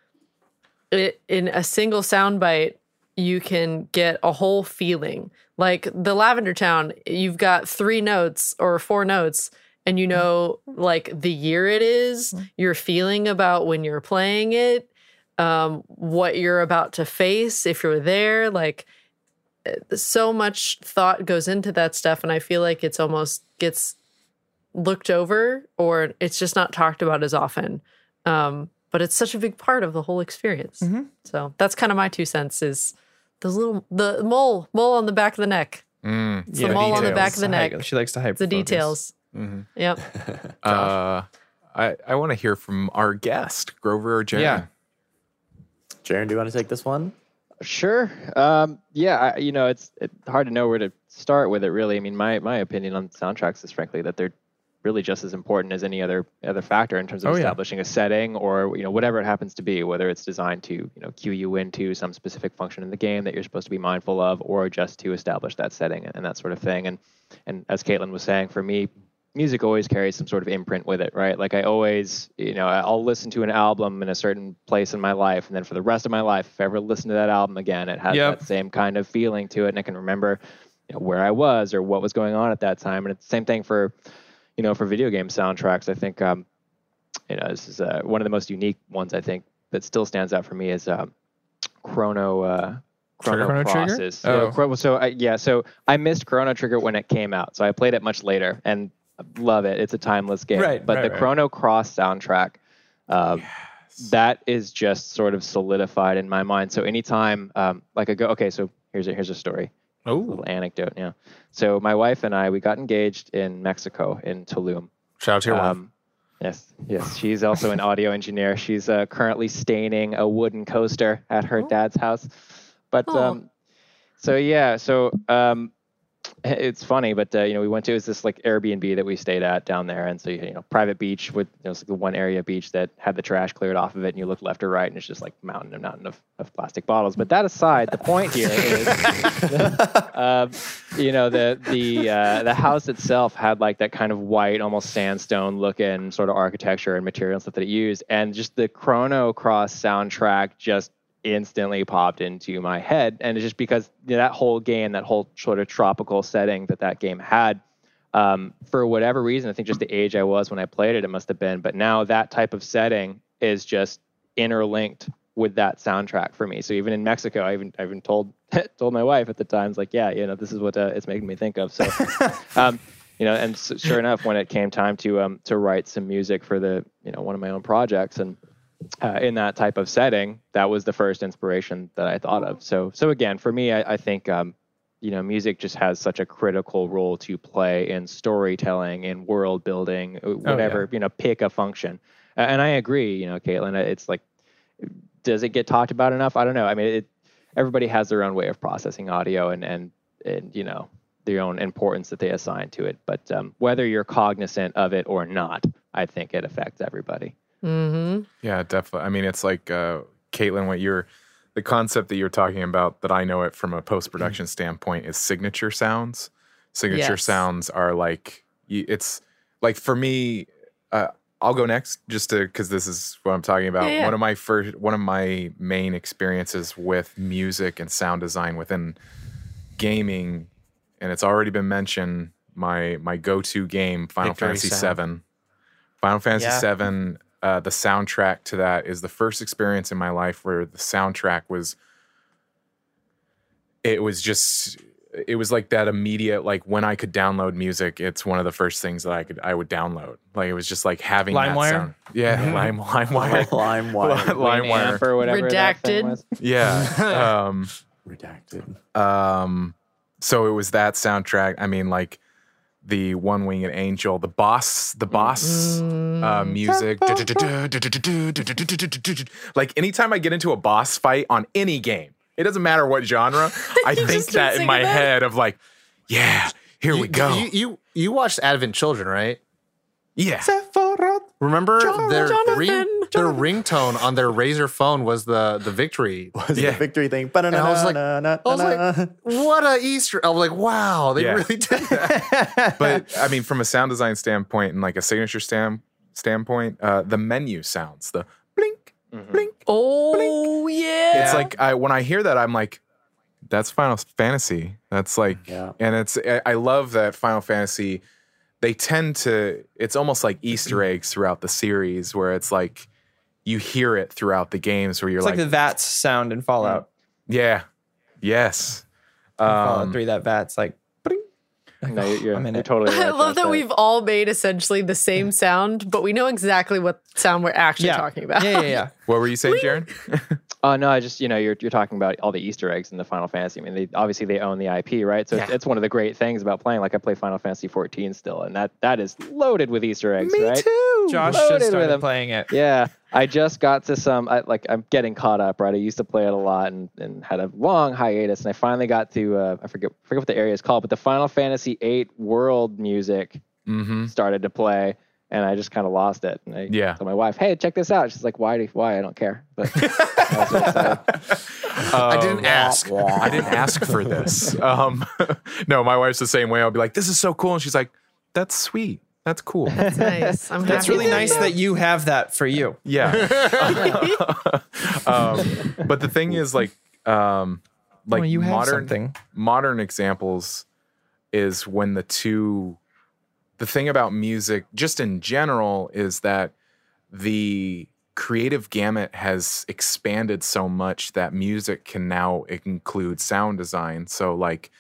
it, in a single soundbite you can get a whole feeling. Like the Lavender Town, you've got three notes or four notes, and you know like the year it is, your feeling about when you're playing it, um, what you're about to face if you're there. Like eh, so much thought goes into that stuff, and I feel like it's almost gets looked over or it's just not talked about as often. Um, but it's such a big part of the whole experience. So that's kind of my two cents is those little the mole mole on the back of the neck. Mm. It's the mole on the back of the neck. She likes to hype The focus. details. Yep. *laughs* Uh, I, I want to hear from our guest, Grover or Jaron. Yeah. Jaron, do you want to take this one? Sure. Um, yeah, I, you know, it's it's hard to know where to start with it. Really, I mean, my my opinion on soundtracks is frankly that they're really just as important as any other other factor in terms of Oh, yeah. establishing a setting or you know whatever it happens to be, whether it's designed to you know cue you into some specific function in the game that you're supposed to be mindful of, or just to establish that setting and that sort of thing. And and as Caitlin was saying, for me, music always carries some sort of imprint with it, right? Like I always, you know, I'll listen to an album in a certain place in my life, and then for the rest of my life, if I ever listen to that album again, it has Yep. that same kind of feeling to it, and I can remember you know, where I was or what was going on at that time. And it's the same thing for, you know, for video game soundtracks. I think, um, you know, this is uh, one of the most unique ones. I think that still stands out for me is um, Chrono. Uh, Chrono, Chrono Trigger? Oh. Chro- so I, yeah, so I missed Chrono Trigger when it came out, so I played it much later and love it. It's a timeless game. Right, but right, the right. Chrono Cross soundtrack, um, that is just sort of solidified in my mind. So anytime, um, like I go, okay, so here's a here's a story, Oh, little anecdote. Yeah. So my wife and I, we got engaged in Mexico in Tulum. shout out to your wife. Um, yes, yes. She's also an audio engineer. She's uh, currently staining a wooden coaster at her dad's house. But Oh. um, so yeah, so um, *laughs* it's funny, but uh, you know, we went to it was this like Airbnb that we stayed at down there, and so you know, private beach with you know, it's like the one area beach that had the trash cleared off of it, and you look left or right, and it's just like mountain and mountain of, of plastic bottles. But that aside, the point here is *laughs* um, you know the the uh, the house itself had like that kind of white, almost sandstone looking sort of architecture and material and stuff that it used, and just the Chrono Cross soundtrack just instantly popped into my head, and it's just because you know, that whole game, that whole sort of tropical setting that that game had. Um, for whatever reason, I think just the age I was when I played it, it must have been. But now that type of setting is just interlinked with that soundtrack for me. So even in Mexico, I even I even told *laughs* told my wife at the time, it's like, yeah, you know, this is what uh, it's making me think of. So, *laughs* um, you know, and sure enough, when it came time to um to write some music for the you know one of my own projects and uh, in that type of setting, that was the first inspiration that I thought of. So so again, for me, I, I think um, you know, music just has such a critical role to play in storytelling, in world building, uh, whatever you know, pick a function. And I agree, you know, Caitlin. It's like, does it get talked about enough? I don't know. I mean, it, everybody has their own way of processing audio, and and and you know their own importance that they assign to it. But um, whether you're cognizant of it or not, I think it affects everybody. Mm-hmm. Yeah, definitely. I mean, it's like uh, Caitlin, what you're the concept that you're talking about that I know it from a post production standpoint is signature sounds. Signature Yes. sounds are like it's like for me. Uh, I'll go next just to because this is what I'm talking about. Yeah, yeah. One of my first, one of my main experiences with music and sound design within gaming, and it's already been mentioned. My my go to game, Final Victory Fantasy sound. VII. Final Fantasy Yeah. VII. Uh, the soundtrack to that is the first experience in my life where the soundtrack was. It was just. It was like that immediate, like when I could download music, it's one of the first things that I could I would download. Like it was just like having that LimeWire? sound. Yeah, Lime LimeWire. *laughs* LimeWire. *laughs* LimeWire. Amp or whatever Redacted. Yeah. *laughs* Um, Redacted. um, so it was that soundtrack. I mean, like the One Winged Angel, the boss, the boss uh, music. *laughs* Like anytime I get into a boss fight on any game, it doesn't matter what genre, *laughs* I think that in my that? head of like, yeah, here we go. You, you you watched Advent Children, right? yeah. Remember their Jonathan. ring, their ringtone on their Razer phone was the the victory. Was Yeah. the victory thing? And I was like, I was like, what a Easter! I was like, wow, they Yeah. really did that. *laughs* but I mean, from a sound design standpoint and like a signature stand standpoint, uh, the menu sounds, the blink, blink. Oh yeah. It's like I when I hear that, I'm like, that's Final Fantasy. That's like, Yeah. and it's I I love that Final Fantasy. They tend to. It's almost like Easter eggs throughout the series, where it's like you hear it throughout the games, where you're It's like, like, the VATS sound in Fallout. yeah, yes, Fallout um, 3, that VATS like. No, you're, you're, I'm in you're totally right. I love that Josh. we've all made essentially the same sound, but we know exactly what sound we're actually Yeah. talking about. Yeah, yeah, yeah. *laughs* What were you saying, Jaron? *laughs* Oh no, I just you know you're you're talking about all the Easter eggs in the Final Fantasy. I mean, they obviously they own the IP, right? So it's, Yeah. it's one of the great things about playing. Like I play Final Fantasy 14 still, and that that is loaded with Easter eggs, right? too. Josh Loaded just with started them. playing it. Yeah, I just got to some. I, like I'm getting caught up, right? I used to play it a lot and, and had a long hiatus, and I finally got to uh, I forget forget what the area is called, but the Final Fantasy VIII world music Mm-hmm. started to play, and I just kind of lost it. And I Yeah. told my wife, "Hey, check this out." She's like, "Why? Do, why? I don't care." But *laughs* I was. I didn't ask. I didn't ask for this. Um, *laughs* no, my wife's the same way. I'll be like, "This is so cool," and she's like, "That's sweet. That's cool." That's nice. I'm That's happy really nice you. that you have that for you. Yeah. *laughs* *laughs* um, but the thing is, like, um, like Well, you modern something. modern examples is when the two. The thing about music, just in general, is that the creative gamut has expanded so much that music can now include sound design. So, like,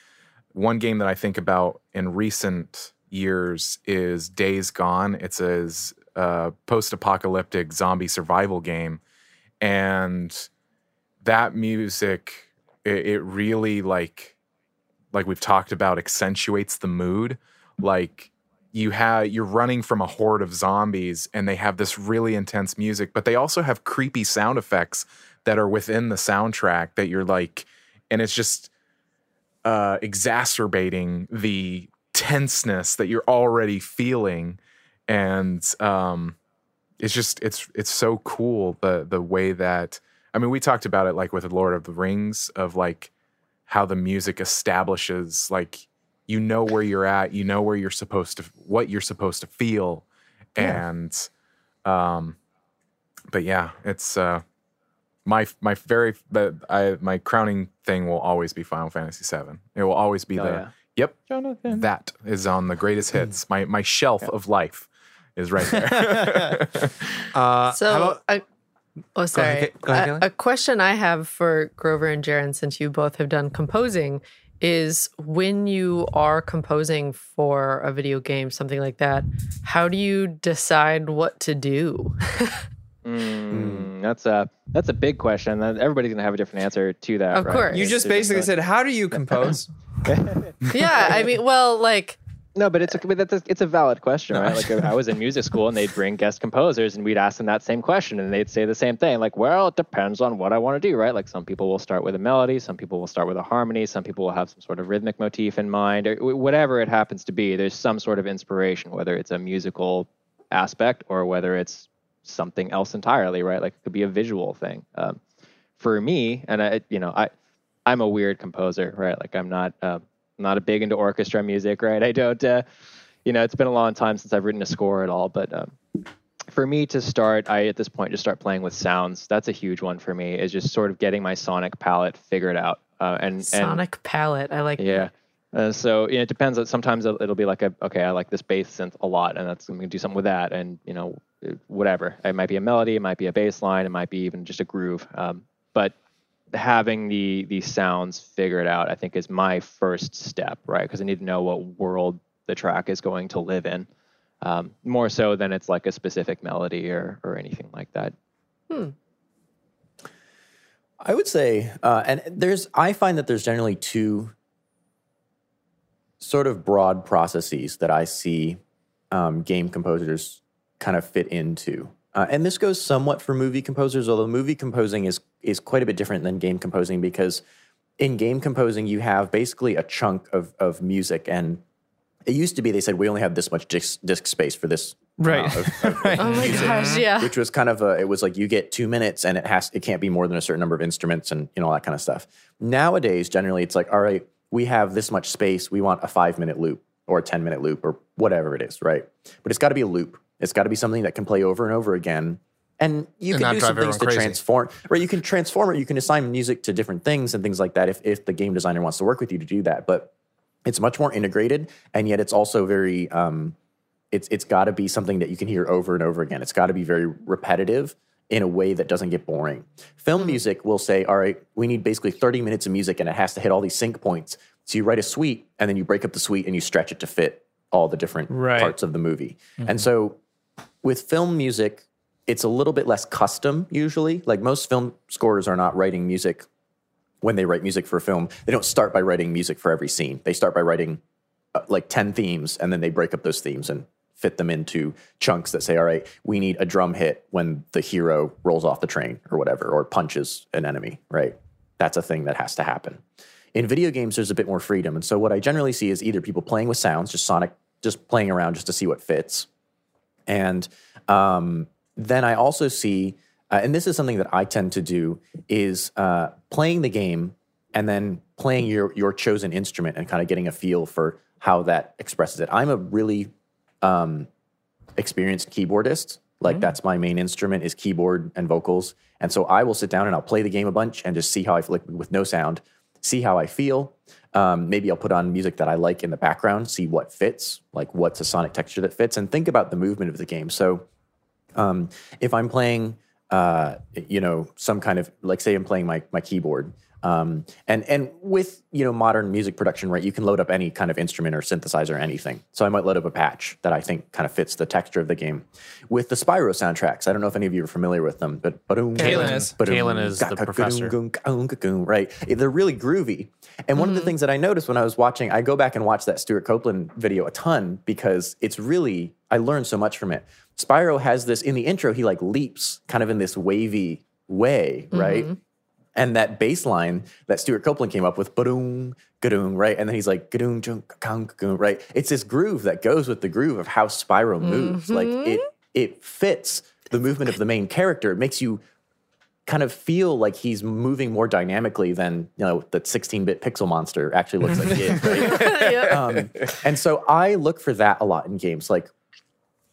one game that I think about in recent years is Days Gone. It's a uh, post-apocalyptic zombie survival game, and that music it, it really like like we've talked about accentuates the mood. Like you have you're running from a horde of zombies, and they have this really intense music, but they also have creepy sound effects that are within the soundtrack that you're like, and it's just uh, exacerbating the tenseness that you're already feeling, and um, it's just it's it's so cool the the way that I mean we talked about it like with the Lord of the Rings of like how the music establishes like you know where you're at, you know where you're supposed to what you're supposed to feel, and um, but yeah, it's uh my my very but I my crowning thing will always be Final Fantasy 7. It will always be Oh, the yeah. Yep Jonathan. that is on the greatest hits. My my shelf of life is right there. *laughs* *laughs* Uh, So, about, I, oh, sorry. ahead, go ahead, a, a question I have for Grover and Jaron, since you both have done composing, is when you are composing for a video game, something like that, how do you decide what to do? *laughs* Mm, that's a that's a big question. Everybody's gonna have a different answer to that. Of right? course. You just just basically like- said, "How do you compose?" *laughs* yeah, I mean, well, like No, but it's a but that's a, it's a valid question, right? Like I was in music school and they'd bring guest composers and we'd ask them that same question and they'd say the same thing. Like, well, it depends on what I want to do, right? Like some people will start with a melody, some people will start with a harmony, some people will have some sort of rhythmic motif in mind, or whatever it happens to be. There's some sort of inspiration, whether it's a musical aspect or whether it's something else entirely, right? Like it could be a visual thing. Um, for me, and I, you know, I, I'm a weird composer, right? Like I'm not, uh, not a big into orchestra music, right? I don't, uh, you know, it's been a long time since I've written a score at all, but um, for me to start, I at this point just start playing with sounds. That's a huge one for me. Is just sort of getting my sonic palette figured out, uh, and and sonic palette. I like yeah. Uh, so you know, it depends. on- Sometimes it'll it'll be like a okay, I like this bass synth a lot, and that's I'm gonna do something with that, and you know, whatever. It might be a melody, it might be a bass line, it might be even just a groove. Um, but having the the sounds figured out, I think, is my first step, right? Because I need to know what world the track is going to live in, um, more so than it's like a specific melody or or anything like that. I would say, uh, and there's, I find that there's generally two sort of broad processes that I see um, game composers kind of fit into. Uh, and this goes somewhat for movie composers, although movie composing is is quite a bit different than game composing because in game composing you have basically a chunk of of music, and it used to be they said we only have this much disk, disk space for this Right. amount of- of *laughs* Oh my gosh, yeah. which was kind of a it was like you get two minutes and it has it can't be more than a certain number of instruments and you know all that kind of stuff nowadays generally it's like all right we have this much space we want a five minute loop or a 10 minute loop or whatever it is right? But it's got to be a loop. It's got to be something that can play over and over again. And you And can do some things to crazy. transform right? You can transform it you can assign music to different things and things like that if, if the game designer wants to work with you to do that. But it's much more integrated and yet it's also very um, it's it's got to be something that you can hear over and over again. It's got to be very repetitive in a way that doesn't get boring. Film music will say, all right, we need basically 30 minutes of music and it has to hit all these sync points. So you write a suite and then you break up the suite and you stretch it to fit all the different Right. parts of the movie. And so with film music, it's a little bit less custom usually. Like most film scorers are not writing music when they write music for a film. They don't start by writing music for every scene. They start by writing uh, like 10 themes and then they break up those themes and fit them into chunks that say all right we need a drum hit when the hero rolls off the train or whatever or punches an enemy right that's a thing that has to happen in video games there's a bit more freedom and so what i generally see is either people playing with sounds just sonic just playing around just to see what fits and um, then I also see, uh, and this is something that I tend to do, is uh, playing the game and then playing your your chosen instrument and kind of getting a feel for how that expresses it. I'm a really um, experienced keyboardist. Like that's my main instrument is keyboard and vocals, and so I will sit down and I'll play the game a bunch and just see how I feel like with no sound, see how I feel. Um, maybe I'll put on music that I like in the background, see what fits, like what's a sonic texture that fits, and think about the movement of the game. So um, if I'm playing, uh, you know, some kind of like, say, I'm playing my my keyboard, um, and and with you know modern music production, right, you can load up any kind of instrument or synthesizer or anything. So I might load up a patch that I think kind of fits the texture of the game. With the Spyro soundtracks, I don't know if any of you are familiar with them, but Kalen is. Kalen is the professor. right? They're really groovy. And one of the things that I noticed when I was watching, I go back and watch that Stewart Copeland video a ton because it's really, I learned so much from it. Spyro has this in the intro, he like leaps kind of in this wavy way, right? And that bass line that Stewart Copeland came up with, ba-doom, ga-doom, right? And then he's like, ga-doom, ka-kung, right? It's this groove that goes with the groove of how Spyro moves. Like it, it fits the movement of the main character. It makes you kind of feel like he's moving more dynamically than you know that 16-bit pixel monster actually looks like he is. Right? *laughs* um, and so I look for that a lot in games. Like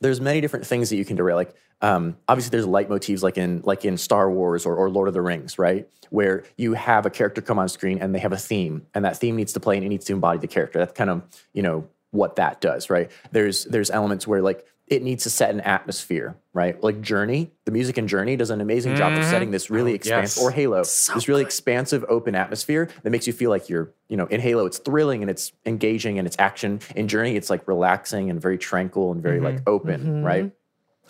there's many different things that you can do. Like um, obviously there's leitmotifs like in like in Star Wars or, or Lord of the Rings, right? Where you have a character come on screen and they have a theme, and that theme needs to play and it needs to embody the character. That's kind of you know what that does, right? There's there's elements where like it needs to set an atmosphere, right? Like Journey, the music in Journey does an amazing job of setting mm-hmm. this really expansive, yes. or Halo, this really expansive, open atmosphere that makes you feel like you're, you know, in Halo, it's thrilling and it's engaging and it's action. In Journey, it's like relaxing and very tranquil and very like mm-hmm. open, mm-hmm. right?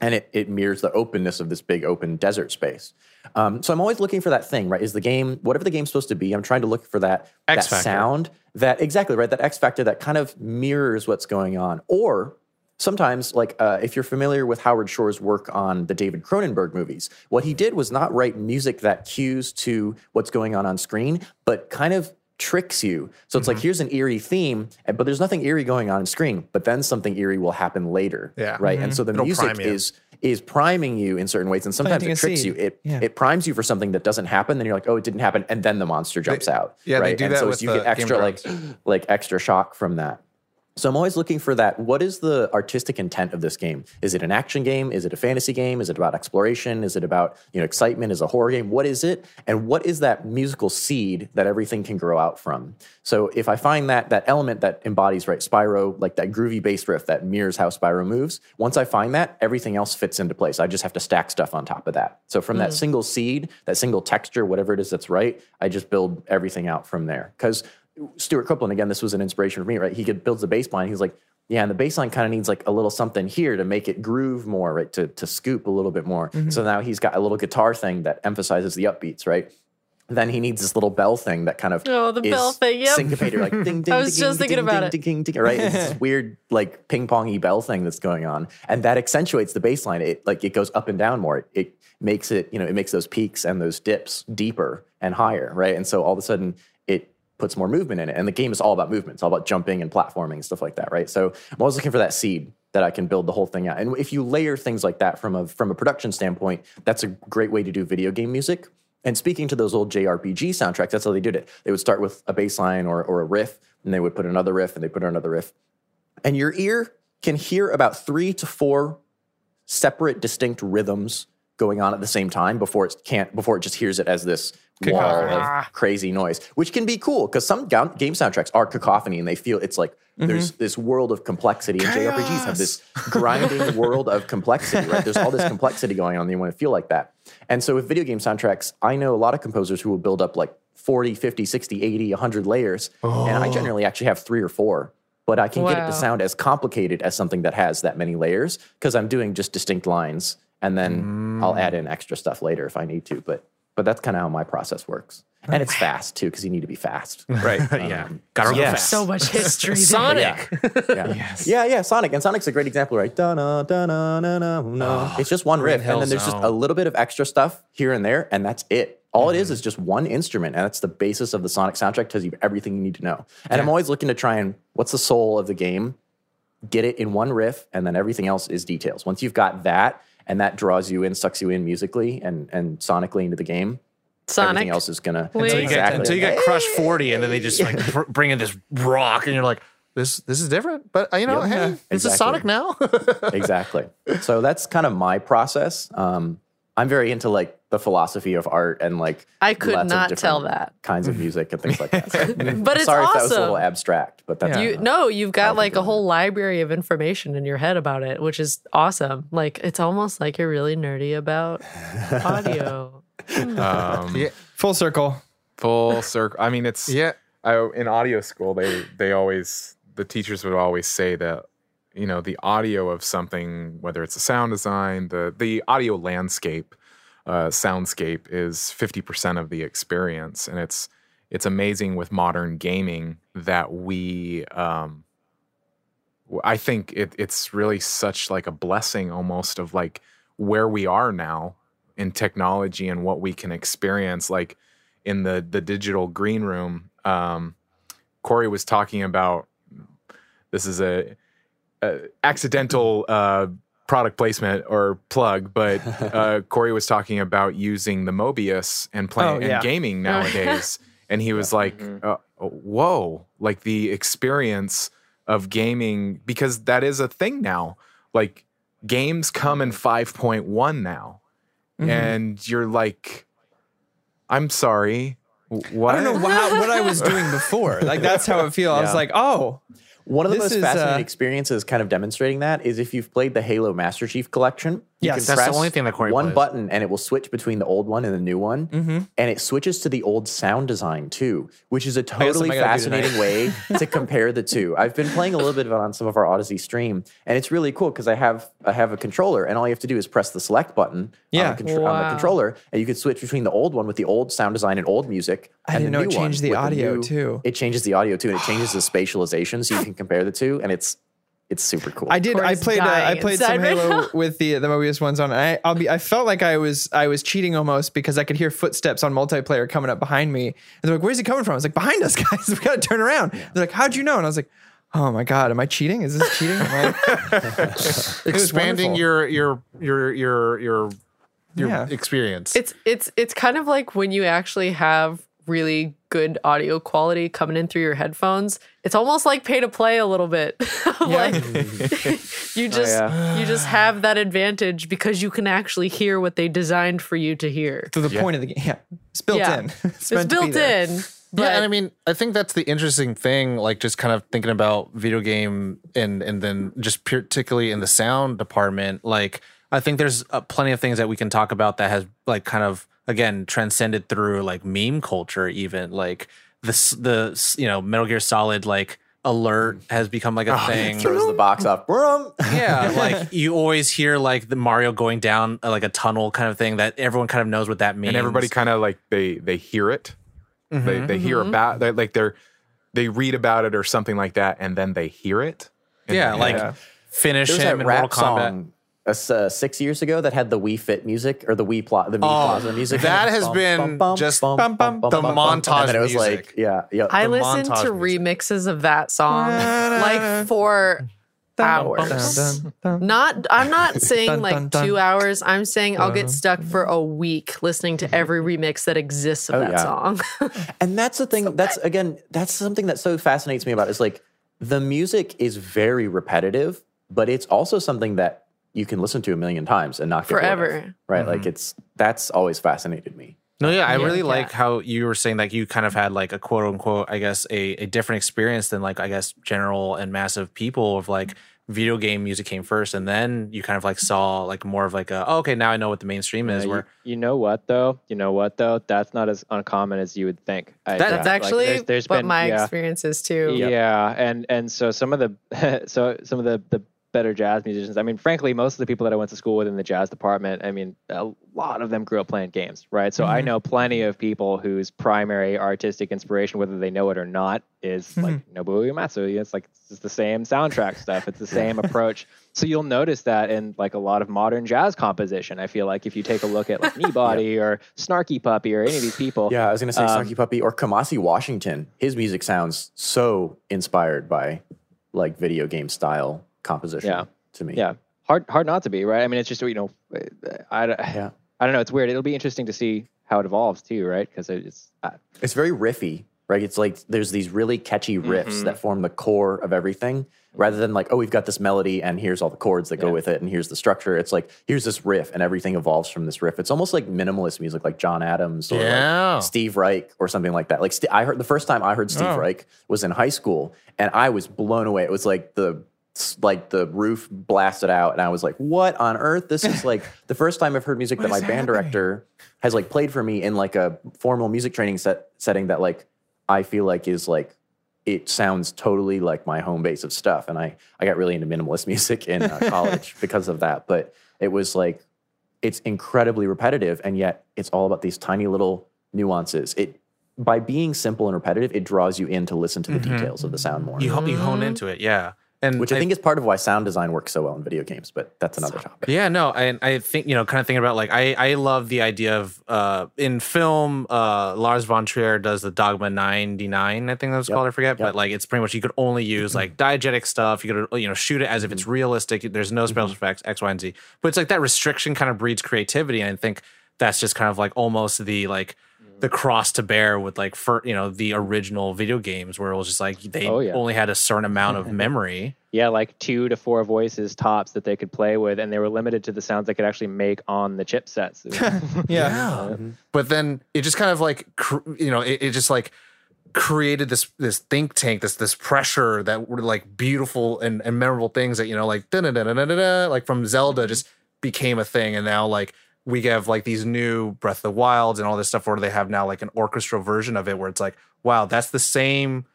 And it, it mirrors the openness of this big open desert space. Um, so I'm always looking for that thing, right? Is the game whatever the game's supposed to be? I'm trying to look for that X that factor. sound that exactly right, that X factor that kind of mirrors what's going on, or sometimes like uh, if you're familiar with howard shore's work on the david cronenberg movies what he did was not write music that cues to what's going on on screen but kind of tricks you. So it's like Mm-hmm. here's an eerie theme but there's nothing eerie going on on screen but then something eerie will happen later Yeah. right? And so the It'll music is is priming you in certain ways and sometimes it tricks you. It Yeah. it primes you for something that doesn't happen then you're like oh it didn't happen and then the monster jumps out yeah, they right? do and that so you get extra like like extra shock from that so I'm always looking for that. What is the artistic intent of this game? Is it an action game? Is it a fantasy game? Is it about exploration? Is it about you know excitement? Is it a horror game? What is it? And what is that musical seed that everything can grow out from? So if I find that that element that embodies right Spyro, like that groovy bass riff that mirrors how Spyro moves, once I find that, everything else fits into place. I just have to stack stuff on top of that. So from that mm. single seed, that single texture, whatever it is that's right, I just build everything out from there. Because Stewart Copeland, again, this was an inspiration for me, right? He could builds the bass line. He's like, yeah, and the bass line kind of needs like a little something here to make it groove more, right? To, to scoop a little bit more. Mm-hmm. So now he's got a little guitar thing that emphasizes the upbeats, right? Then he needs this little bell thing that kind of Oh, the is bell thing, yep. syncopated, like *laughs* ding ding. I was ding, just ding, thinking ding, about ding, it. ding, ding, right? It's this *laughs* weird like ping pongy bell thing that's going on, and that accentuates the bass line. It like it goes up and down more. It, it makes it you know it makes those peaks and those dips deeper and higher, right? And so all of a sudden puts more movement in it. And the game is all about movement. It's all about jumping and platforming and stuff like that, right? So I'm always looking for that seed that I can build the whole thing out. And if you layer things like that from a from a production standpoint, that's a great way to do video game music. And speaking to those old JRPG soundtracks, that's how they did it. They would start with a bass line or, or a riff, and they would put another riff, and they put another riff. And your ear can hear about three to four separate, distinct rhythms going on at the same time before it can't before it just hears it as this wall of ah. crazy noise, which can be cool because some ga- game soundtracks are cacophony and they feel it's like mm-hmm. there's this world of complexity and JRPGs have this grinding *laughs* world of complexity, right? There's all this complexity going on and you want to feel like that. And so with video game soundtracks, I know a lot of composers who will build up like 40, 50, 60, 80, 100 layers. And I oh. generally actually have three or four but I can get it to sound as complicated as something that has that many layers because I'm doing just distinct lines and then I'll add in extra stuff later if I need to. But but that's kind of how my process works, and it's fast too because you need to be fast. Right. *laughs* Um, yeah. Gotta go yes. fast. So much *laughs* history. Sonic. Yeah. *laughs* yeah, yeah, Sonic, and Sonic's a great example, right? Da na da na na na na. It's just one riff, and then there's just a little bit of extra stuff here and there, and that's it. All it is is just one instrument, and that's the basis of the Sonic soundtrack. Tells you everything you need to know. And I'm always looking to try and what's the soul of the game, get it in one riff, and then everything else is details. Once you've got that, and that draws you in, sucks you in musically and and sonically into the game. Sonic. Everything else is gonna Until Until you get, until you get Hey! Crush 40 and then they just like *laughs* br- bring in this rock and you're like, This this is different, but uh, you know, Yep. hey, this is Exactly. Sonic now. *laughs* exactly. So that's kind of my process. Um, I'm very into like the philosophy of art and like I could lots of not tell that. kinds of music and things like that. So, *laughs* But it's sorry if that was a little abstract, but that's You no, you've got like a whole library of information in your head about it, which is awesome. Like it's almost like you're really nerdy about *laughs* audio. Um, yeah, Full circle. full circle. I mean, it's yeah. I, in audio school, they they always the teachers would always say that you know the audio of something, whether it's a sound design, the the audio landscape, uh, soundscape is fifty percent of the experience, and it's it's amazing with modern gaming that we. Um, I think it, it's really such like a blessing almost of like where we are now in technology and what we can experience. Like in the the digital green room, um, Corey was talking about. This is a, a accidental uh, product placement or plug, but *laughs* uh, Corey was talking about using the Mobius and playing Oh, yeah. and gaming *laughs* nowadays, and he was like, uh, "Whoa!" Like the experience of gaming because that is a thing now. Like games come in five point one now, and you're like, "I'm sorry." What? I don't know how, what I was doing *laughs* before. Like that's how it feels. I was like, oh, One of the This most is, fascinating uh, experiences kind of demonstrating that is if you've played the Halo Master Chief Collection. You Yes. can That's the only thing that Corey one plays. button and it will switch between the old one and the new one, Mm-hmm. and it switches to the old sound design too, which is a totally something gotta fascinating way *laughs* to compare the two. I've been playing a little bit of it on some of our Odyssey stream, and it's really cool because I have I have a controller, and all you have to do is press the select button Yeah. on, the contr- on the controller, and you can switch between the old one with the old sound design and old music. I and didn't the know it new changed the with audio, new- too. It changes the audio too, and it changes the *sighs* spatialization, so you can compare the two, and it's it's super cool. I did. I played. Uh, I played some right Halo now. *laughs* with the the Mobius ones on. I, I'll be. I felt like I was. I was cheating almost because I could hear footsteps on multiplayer coming up behind me. And they're like, "Where's he coming from?" I was like, "Behind us, *laughs* guys. We got to turn around." They're like, "How'd you know?" And I was like, "Oh my god, am I cheating? Is this cheating?" Am I- *laughs* Expanding your your your your your your Yeah. experience. It's it's it's kind of like when you actually have really good audio quality coming in through your headphones. It's almost like pay to play a little bit. *laughs* like *laughs* you just yeah. you just have that advantage because you can actually hear what they designed for you to hear. to the point of the game. Yeah, *laughs* it's built Yeah. in. It's, meant to be built in. But yeah, and I mean, I think that's the interesting thing. Like, just kind of thinking about video game and and then just particularly in the sound department. Like, I think there's uh, plenty of things that we can talk about that has like kind of again transcended through like meme culture. Even like this, the you know Metal Gear Solid like alert mm. has become like a oh, thing. throws the box off. Brum. yeah, *laughs* like you always hear like the Mario going down uh, like a tunnel kind of thing that everyone kind of knows what that means. and everybody kind of like they they hear it mm-hmm, they they hear mm-hmm. about they like they're they read about it or something like that and then they hear it And yeah, then- like Yeah. finish There was him in Mortal rap Kombat. song uh, six years ago that had the Wii Fit music or the Wii plot, the Wii Plaza music. that has been just bum, bum, bum, the bum, bum, montage And then it was music. like, yeah, yeah. I listened to music. remixes of that song *laughs* like for hours. Dun, dun. Not I'm not *laughs* saying like dun, dun. two hours. I'm saying I'll get stuck for a week listening to every remix that exists of Oh, that yeah. song. *laughs* And that's the thing. that's again, that's something that so fascinates me about it, is like the music is very repetitive, but it's also something that you can listen to a million times and not get bored of, Forever. right? Like mm-hmm. it's that's always fascinated me. No, yeah, I Yeah. really Yeah. like how you were saying like you kind of had like a quote unquote, I guess, a, a different experience than like I guess general and massive people of like video game music came first and then you kind of like saw like more of like a oh, okay, now I know what the mainstream is you, where you know what though? You know what though? That's not as uncommon as you would think. I That- think. That's Like, actually there's- there's what been- my yeah. experience is too. Yeah, and and so some of the *laughs* so some of the the better jazz musicians. I mean, frankly, most of the people that I went to school with in the jazz department, I mean, a lot of them grew up playing games, right? So I know plenty of people whose primary artistic inspiration, whether they know it or not, is like Nobuo Uematsu. It's like it's the same soundtrack stuff. It's the *laughs* same approach. So you'll notice that in like a lot of modern jazz composition. I feel like if you take a look at like *laughs* Kneebody or Snarky Puppy or any of these people, Yeah, I was gonna say Um, Snarky Puppy or Kamasi Washington. His music sounds so inspired by like video game style composition. Yeah. to me. yeah hard hard not to be right i mean it's just you know i, I, Yeah. I don't know it's weird it'll be interesting to see how it evolves too right because it's uh, It's very riffy, right? It's like there's these really catchy riffs Mm-hmm. that form the core of everything, rather than like, oh, we've got this melody and here's all the chords that go with it and here's the structure. It's like here's this riff and everything evolves from this riff. It's almost like minimalist music, like John Adams or like Steve Reich or something like that. Like St- I heard the first time I heard Steve Oh. Reich was in high school, and I was blown away. It was like the like the roof blasted out, and I was like, "What on earth? This is like *laughs* the first time I've heard music that my band happening? director has like played for me in like a formal music training set setting that like I feel like is like it sounds totally like my home base of stuff. And I I got really into minimalist *laughs* music in uh, college *laughs* because of that. But it was like it's incredibly repetitive, and yet it's all about these tiny little nuances. It by being simple and repetitive, it draws you in to listen to the mm-hmm, details of the sound mm-hmm. more. you, ho- you hone mm-hmm. into it, yeah. And which I think is part of why sound design works so well in video games, but that's another topic. Yeah, no, and I think you know, kind of thinking about like I I love the idea of uh in film, uh Lars von Trier does the Dogma ninety nine, I think that's Yep, called. I forget, yep. but like it's pretty much you could only use like diegetic stuff. You could you know shoot it as if it's realistic. There's no special effects X, Y, and Z. But it's like that restriction kind of breeds creativity, and I think that's just kind of like almost the like the cross to bear with like for you know the original video games where it was just like they Oh, yeah. only had a certain amount of *laughs* memory. yeah like two to four voices tops that they could play with and they were limited to the sounds they could actually make on the chipsets *laughs* Yeah. Mm-hmm. but then it just kind of like cr- you know it, it just like created this this think tank this this pressure that were like beautiful and, and memorable things that you know like da da da da da like from Zelda mm-hmm. just became a thing, and now like we have like these new Breath of the Wilds and all this stuff where they have now like an orchestral version of it, where it's like, wow, that's the same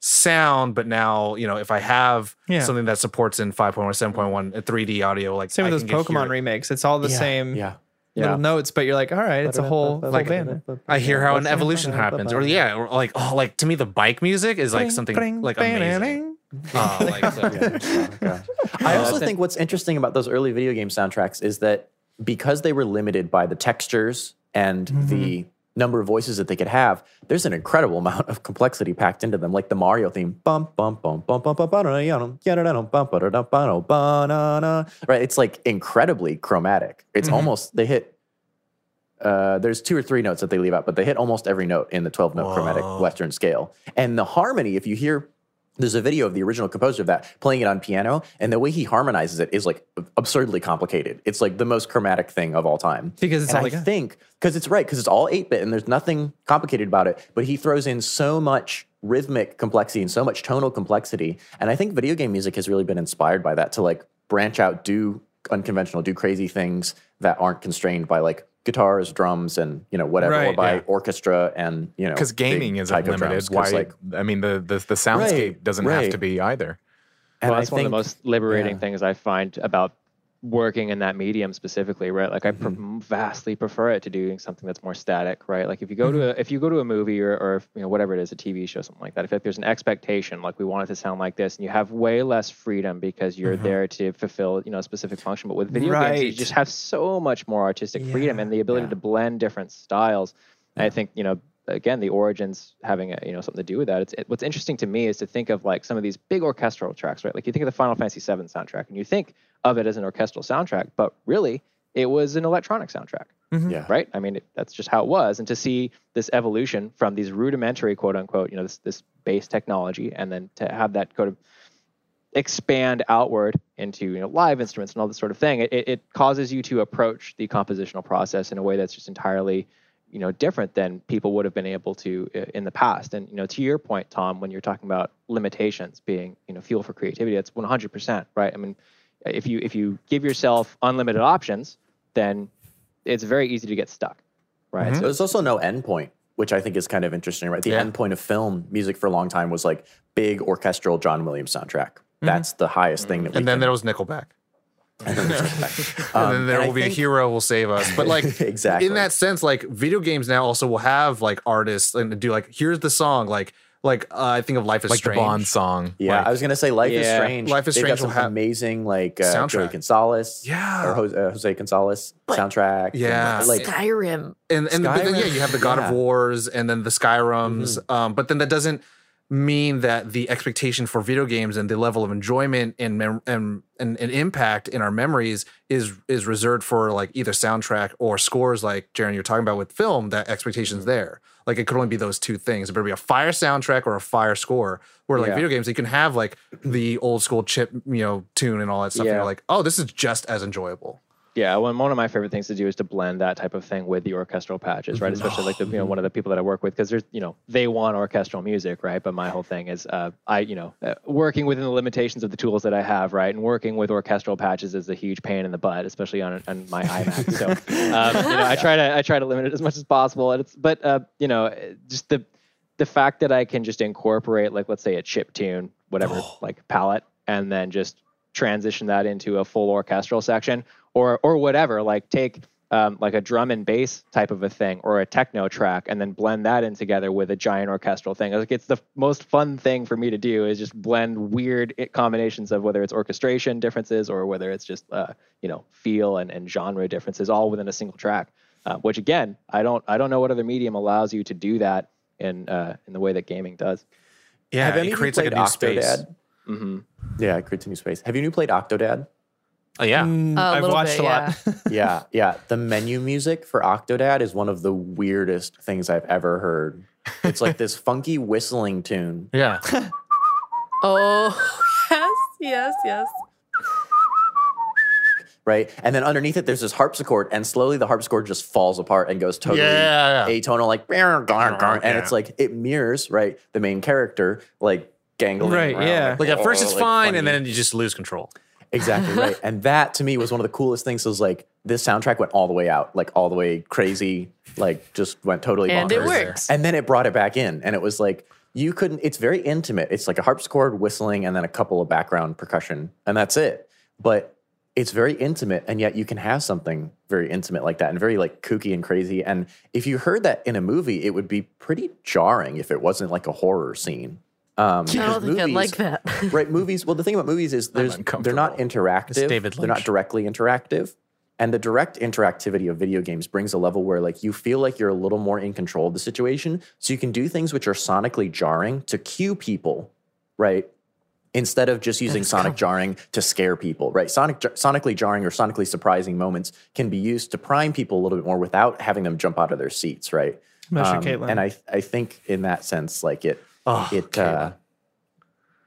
sound, but now you know if I have Yeah. something that supports in 5.1, 7.1, uh, 3D audio, like Same I with those can get- hear Pokemon it. remakes. It's all the Yeah, same Yeah. little Yeah. notes, but you're like, all right, it's a whole, Like, band. I hear how an evolution happens, or yeah, or like oh, like to me the bike music is like something like amazing. Oh, like so- I also think what's interesting about those early video game soundtracks is that because they were limited by the textures and mm-hmm. the number of voices that they could have, there's an incredible *laughs* amount of complexity packed into them, like the Mario theme. Right? It's like incredibly chromatic. It's mm-hmm. almost, they hit, uh, there's two or three notes that they leave out, but they hit almost every note in the 12 note chromatic Western scale. And the harmony, if you hear there's a video of the original composer of that playing it on piano, and the way he harmonizes it is like absurdly complicated. It's like the most chromatic thing of all time. Because it's and all I got. think because it's right because it's all eight bit and there's nothing complicated about it. But he throws in so much rhythmic complexity and so much tonal complexity, and I think video game music has really been inspired by that to like branch out, do unconventional, do crazy things that aren't constrained by like guitars, drums, and you know whatever, or by yeah. orchestra and you know Because gaming isn't taiko limited. drums, 'cause, Why? like I mean, the the, the soundscape Right, doesn't have to be either. and well, I that's one of the most liberating yeah. things I find about working in that medium specifically, right? Like I pr- Mm-hmm. vastly prefer it to doing something that's more static, right? Like if you go to Mm-hmm. a, if you go to a movie or, or you know whatever it is, a TV show, something like that. If like, there's an expectation, like we want it to sound like this, and you have way less freedom because you're there to fulfill you know a specific function. But with video games, you just have so much more artistic freedom and the ability to blend different styles. And I think you know again the origins having a, you know something to do with that. It's it, what's interesting to me is to think of like some of these big orchestral tracks, right? Like you think of the Final Fantasy VII soundtrack, and you think of it as an orchestral soundtrack, but really it was an electronic soundtrack, yeah. right? I mean, it, that's just how it was. And to see this evolution from these rudimentary, quote unquote, you know, this this base technology, and then to have that kind of expand outward into you know live instruments and all this sort of thing, it, it, it causes you to approach the compositional process in a way that's just entirely you know different than people would have been able to uh, in the past and you know to your point tom when you're talking about limitations being you know fuel for creativity that's 100% right i mean if you if you give yourself unlimited options then it's very easy to get stuck right mm-hmm. so There's also no end point, which I think is kind of interesting, right? The Yeah. end point of film music for a long time was like big orchestral John Williams soundtrack. Mm-hmm. That's the highest thing mm-hmm. that we and then can- there was Nickelback. *laughs* and then there's- *laughs* and Um, then there and I will be a hero will save us. But like *laughs* Exactly. in that sense, like video games now also will have like artists and do like here's the song like like uh, I think of Life is Like Strange. the Bond song. Yeah, Like- I was gonna say Life is Strange. Life is They've Strange got will some have- amazing like uh, Soundtrack. Joey Gonzalez, Yeah. or Jose, uh, Jose Gonzalez soundtrack. and, Yeah. like Skyrim. and and but then, yeah, you have the God yeah. of Wars and then the Skyrims. Um, but then that doesn't mean that the expectation for video games and the level of enjoyment and mem- and, and and impact in our memories is is reserved for like either soundtrack or scores, like Jaron, you're talking about with film. That expectation's mm-hmm. there. Like it could only be those two things. It better be a fire soundtrack or a fire score. Where like Yeah. video games, you can have like the old school chip, you know, tune and all that stuff. And you're like, oh, this is just as enjoyable. Yeah, well, one of my favorite things to do is to blend that type of thing with the orchestral patches, right? Especially like the you know one of the people that I work with because there's you know they want orchestral music, right? But my whole thing is uh, I you know uh, working within the limitations of the tools that I have, right? And working with orchestral patches is a huge pain in the butt, especially on on my *laughs* iMac. So um, you know I try to I try to limit it as much as possible, and it's but uh, you know just the the fact that I can just incorporate like let's say a chip tune, whatever like palette, and then just transition that into a full orchestral section or or whatever like take um, like a drum and bass type of a thing or a techno track and then blend that in together with a giant orchestral thing like it's the f- most fun thing for me to do is just blend weird i- combinations of whether it's orchestration differences or whether it's just uh, you know feel and, and genre differences all within a single track uh, which again i don't i don't know what other medium allows you to do that in uh, in the way that gaming does Yeah, Have any it creates like a played new space. Octodad? hmm Yeah, it creates a new space. Have you new played Octodad? Oh yeah. Mm, A I've watched bit, a lot. *laughs* *laughs* yeah, yeah. The menu music for Octodad is one of the weirdest things I've ever heard. It's like this *laughs* funky whistling tune. Yeah. Oh, yes, yes, yes. right? And then underneath it, there's this harpsichord, and slowly the harpsichord just falls apart and goes totally Yeah, yeah. atonal, like and yeah. it's like it mirrors right the main character like gangling Right, around, yeah. Like at first oh, it's like fine, funny. and then you just lose control. Exactly right. *laughs* And that to me was one of the coolest things. Was like this soundtrack went all the way out, like all the way crazy, like just went totally And it bonkers. works. And then it brought it back in, and it was like you couldn't. It's very intimate. It's like a harpsichord, whistling, and then a couple of background percussion, and that's it. But it's very intimate, and yet you can have something very intimate like that, and very like kooky and crazy. And if you heard that in a movie, it would be pretty jarring if it wasn't like a horror scene. Um, I don't think I'd like that. *laughs* right movies well the thing about movies is there's they're not interactive. David they're not directly interactive. And the direct interactivity of video games brings a level where like you feel like you're a little more in control of the situation. So you can do things which are sonically jarring to cue people right? Instead of just using sonic jarring to scare people right? Sonic sonically jarring or sonically surprising moments can be used to prime people a little bit more without having them jump out of their seats right? Um, and i i think in that sense like it Oh, it uh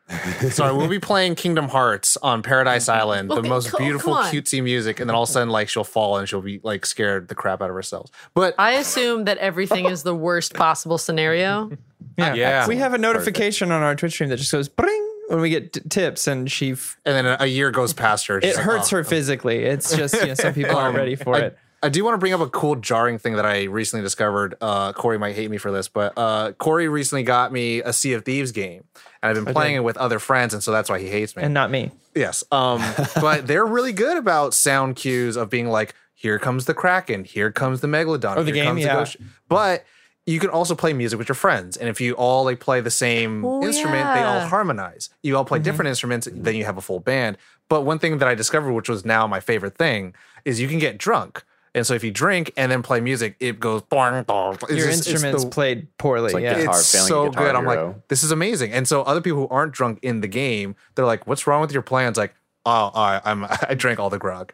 *laughs* Sorry, we'll be playing Kingdom Hearts on Paradise Island, the most cool, beautiful, come on. cutesy music, and then all of a sudden, like she'll fall and she'll be like scared the crap out of herself. But I assume that everything is the worst possible scenario. Yeah. Yeah. We have a notification on our Twitch stream that just goes bring when we get t- tips, and she f- and then a, a year goes past her. it hurts her physically. It's just you know, some people aren't *laughs* ready for I, it. I do want to bring up a cool jarring thing that I recently discovered. Uh, Corey might hate me for this, but uh, Corey recently got me a Sea of Thieves game, and I've been playing it with other friends, and so that's why he hates me. And not me. Yes. Um, *laughs* but they're really good about sound cues of being like, here comes the Kraken, here comes the Megalodon, Oh, the here game, comes yeah. Ghost. But you can also play music with your friends. And if you all like play the same Oh, instrument, they all harmonize. You all play different instruments, then you have a full band. But one thing that I discovered, which was now my favorite thing, is you can get drunk. And so if you drink and then play music, it goes boing, boing. It's Your just- instruments the- played poorly. like yeah. guitar. it's so Guitar good. I'm like, this is amazing. And so other people who aren't drunk in the game, they're like, what's wrong with your plans? Like, oh, I, I'm *laughs* I drank all the grog.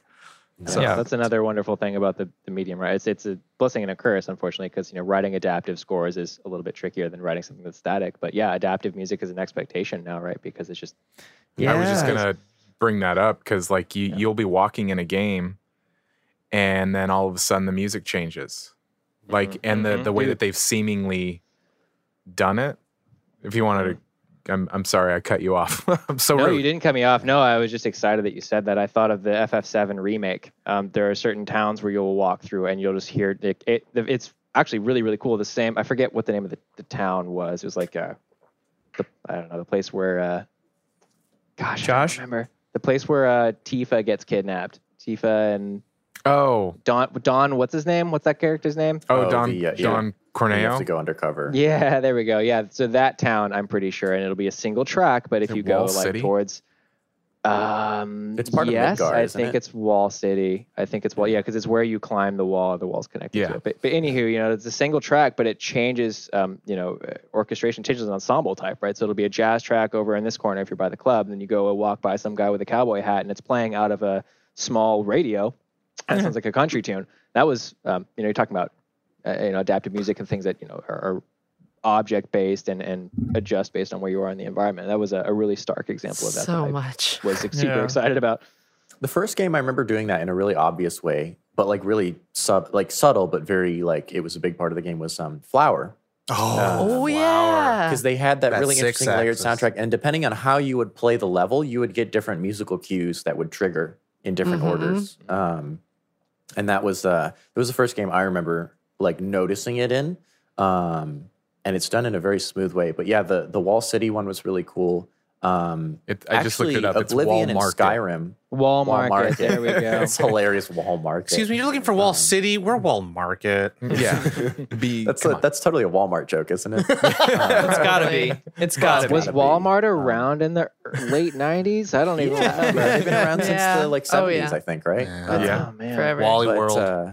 So Yeah. that's another wonderful thing about the, the medium, right? It's it's a blessing and a curse, unfortunately, because you know writing adaptive scores is a little bit trickier than writing something that's static. But yeah, adaptive music is an expectation now, right? Because it's just yeah. I was just gonna bring that up because like you you'll be walking in a game, and then all of a sudden the music changes, like and the the way that they've seemingly done it. If you wanted to, I'm I'm sorry I cut you off. *laughs* I'm so no, rude. you didn't cut me off. No, I was just excited that you said that. I thought of the FF7 remake. Um, there are certain towns where you'll walk through and you'll just hear it. it it's actually really really cool. The same. I forget what the name of the, the town was. It was like uh, the I don't know the place where. Uh, gosh, I don't Josh? remember the place where uh, Tifa gets kidnapped. Tifa and Oh, Don. Don, what's his name? What's that character's name? oh, Oh, Don the, uh, yeah. Don you have to go undercover. Yeah, there we go. Yeah, so that town, I'm pretty sure, and it'll be a single track. But if it you go Wall like towards, um, It's part of yes, Midgar, I isn't think it? it's Wall City. I think it's Wall. Yeah, because it's where you climb the wall. The wall's connected Yeah. to it. But, but anywho, you know, it's a single track, but it changes. Um, you know, uh, orchestration changes an ensemble type, right? So it'll be a jazz track over in this corner if you're by the club. And then you go and walk by some guy with a cowboy hat, and it's playing out of a small radio. And it sounds like a country tune. That was, um, you know, you're talking about, uh, you know, adaptive music and things that you know are, are object based and, and adjust based on where you are in the environment. That was a, a really stark example of that. So that I much. was super Yeah. excited about. The first game I remember doing that in a really obvious way, but like really sub like subtle, but very like it was a big part of the game was um Flower. Oh yeah. Because they had that, That really six interesting layered soundtrack. And depending on how you would play the level, you would get different musical cues that would trigger in different Mhm. orders. Um, and that was uh it was the first game I remember like noticing it in. Um, and it's done in a very smooth way. But yeah, the the Wall City one was really cool. Um, It, I just looked it up. It's Oblivion and Walmart. Skyrim. Wall Wall market. There we go. *laughs* it's hilarious. Wall Market. Excuse me, you're looking for Wall City? We're Wall Market. *laughs* Yeah. *laughs* Be That's a, that's totally a Walmart joke, isn't it? It's gotta be. It's gotta be. Was. Walmart around in the late '90s? I don't even yeah, remember. they've been around since Yeah. the like Oh, 70s, yeah. I think, right? Yeah. Uh, Yeah. Oh man, Forever. Wally but, World. Uh,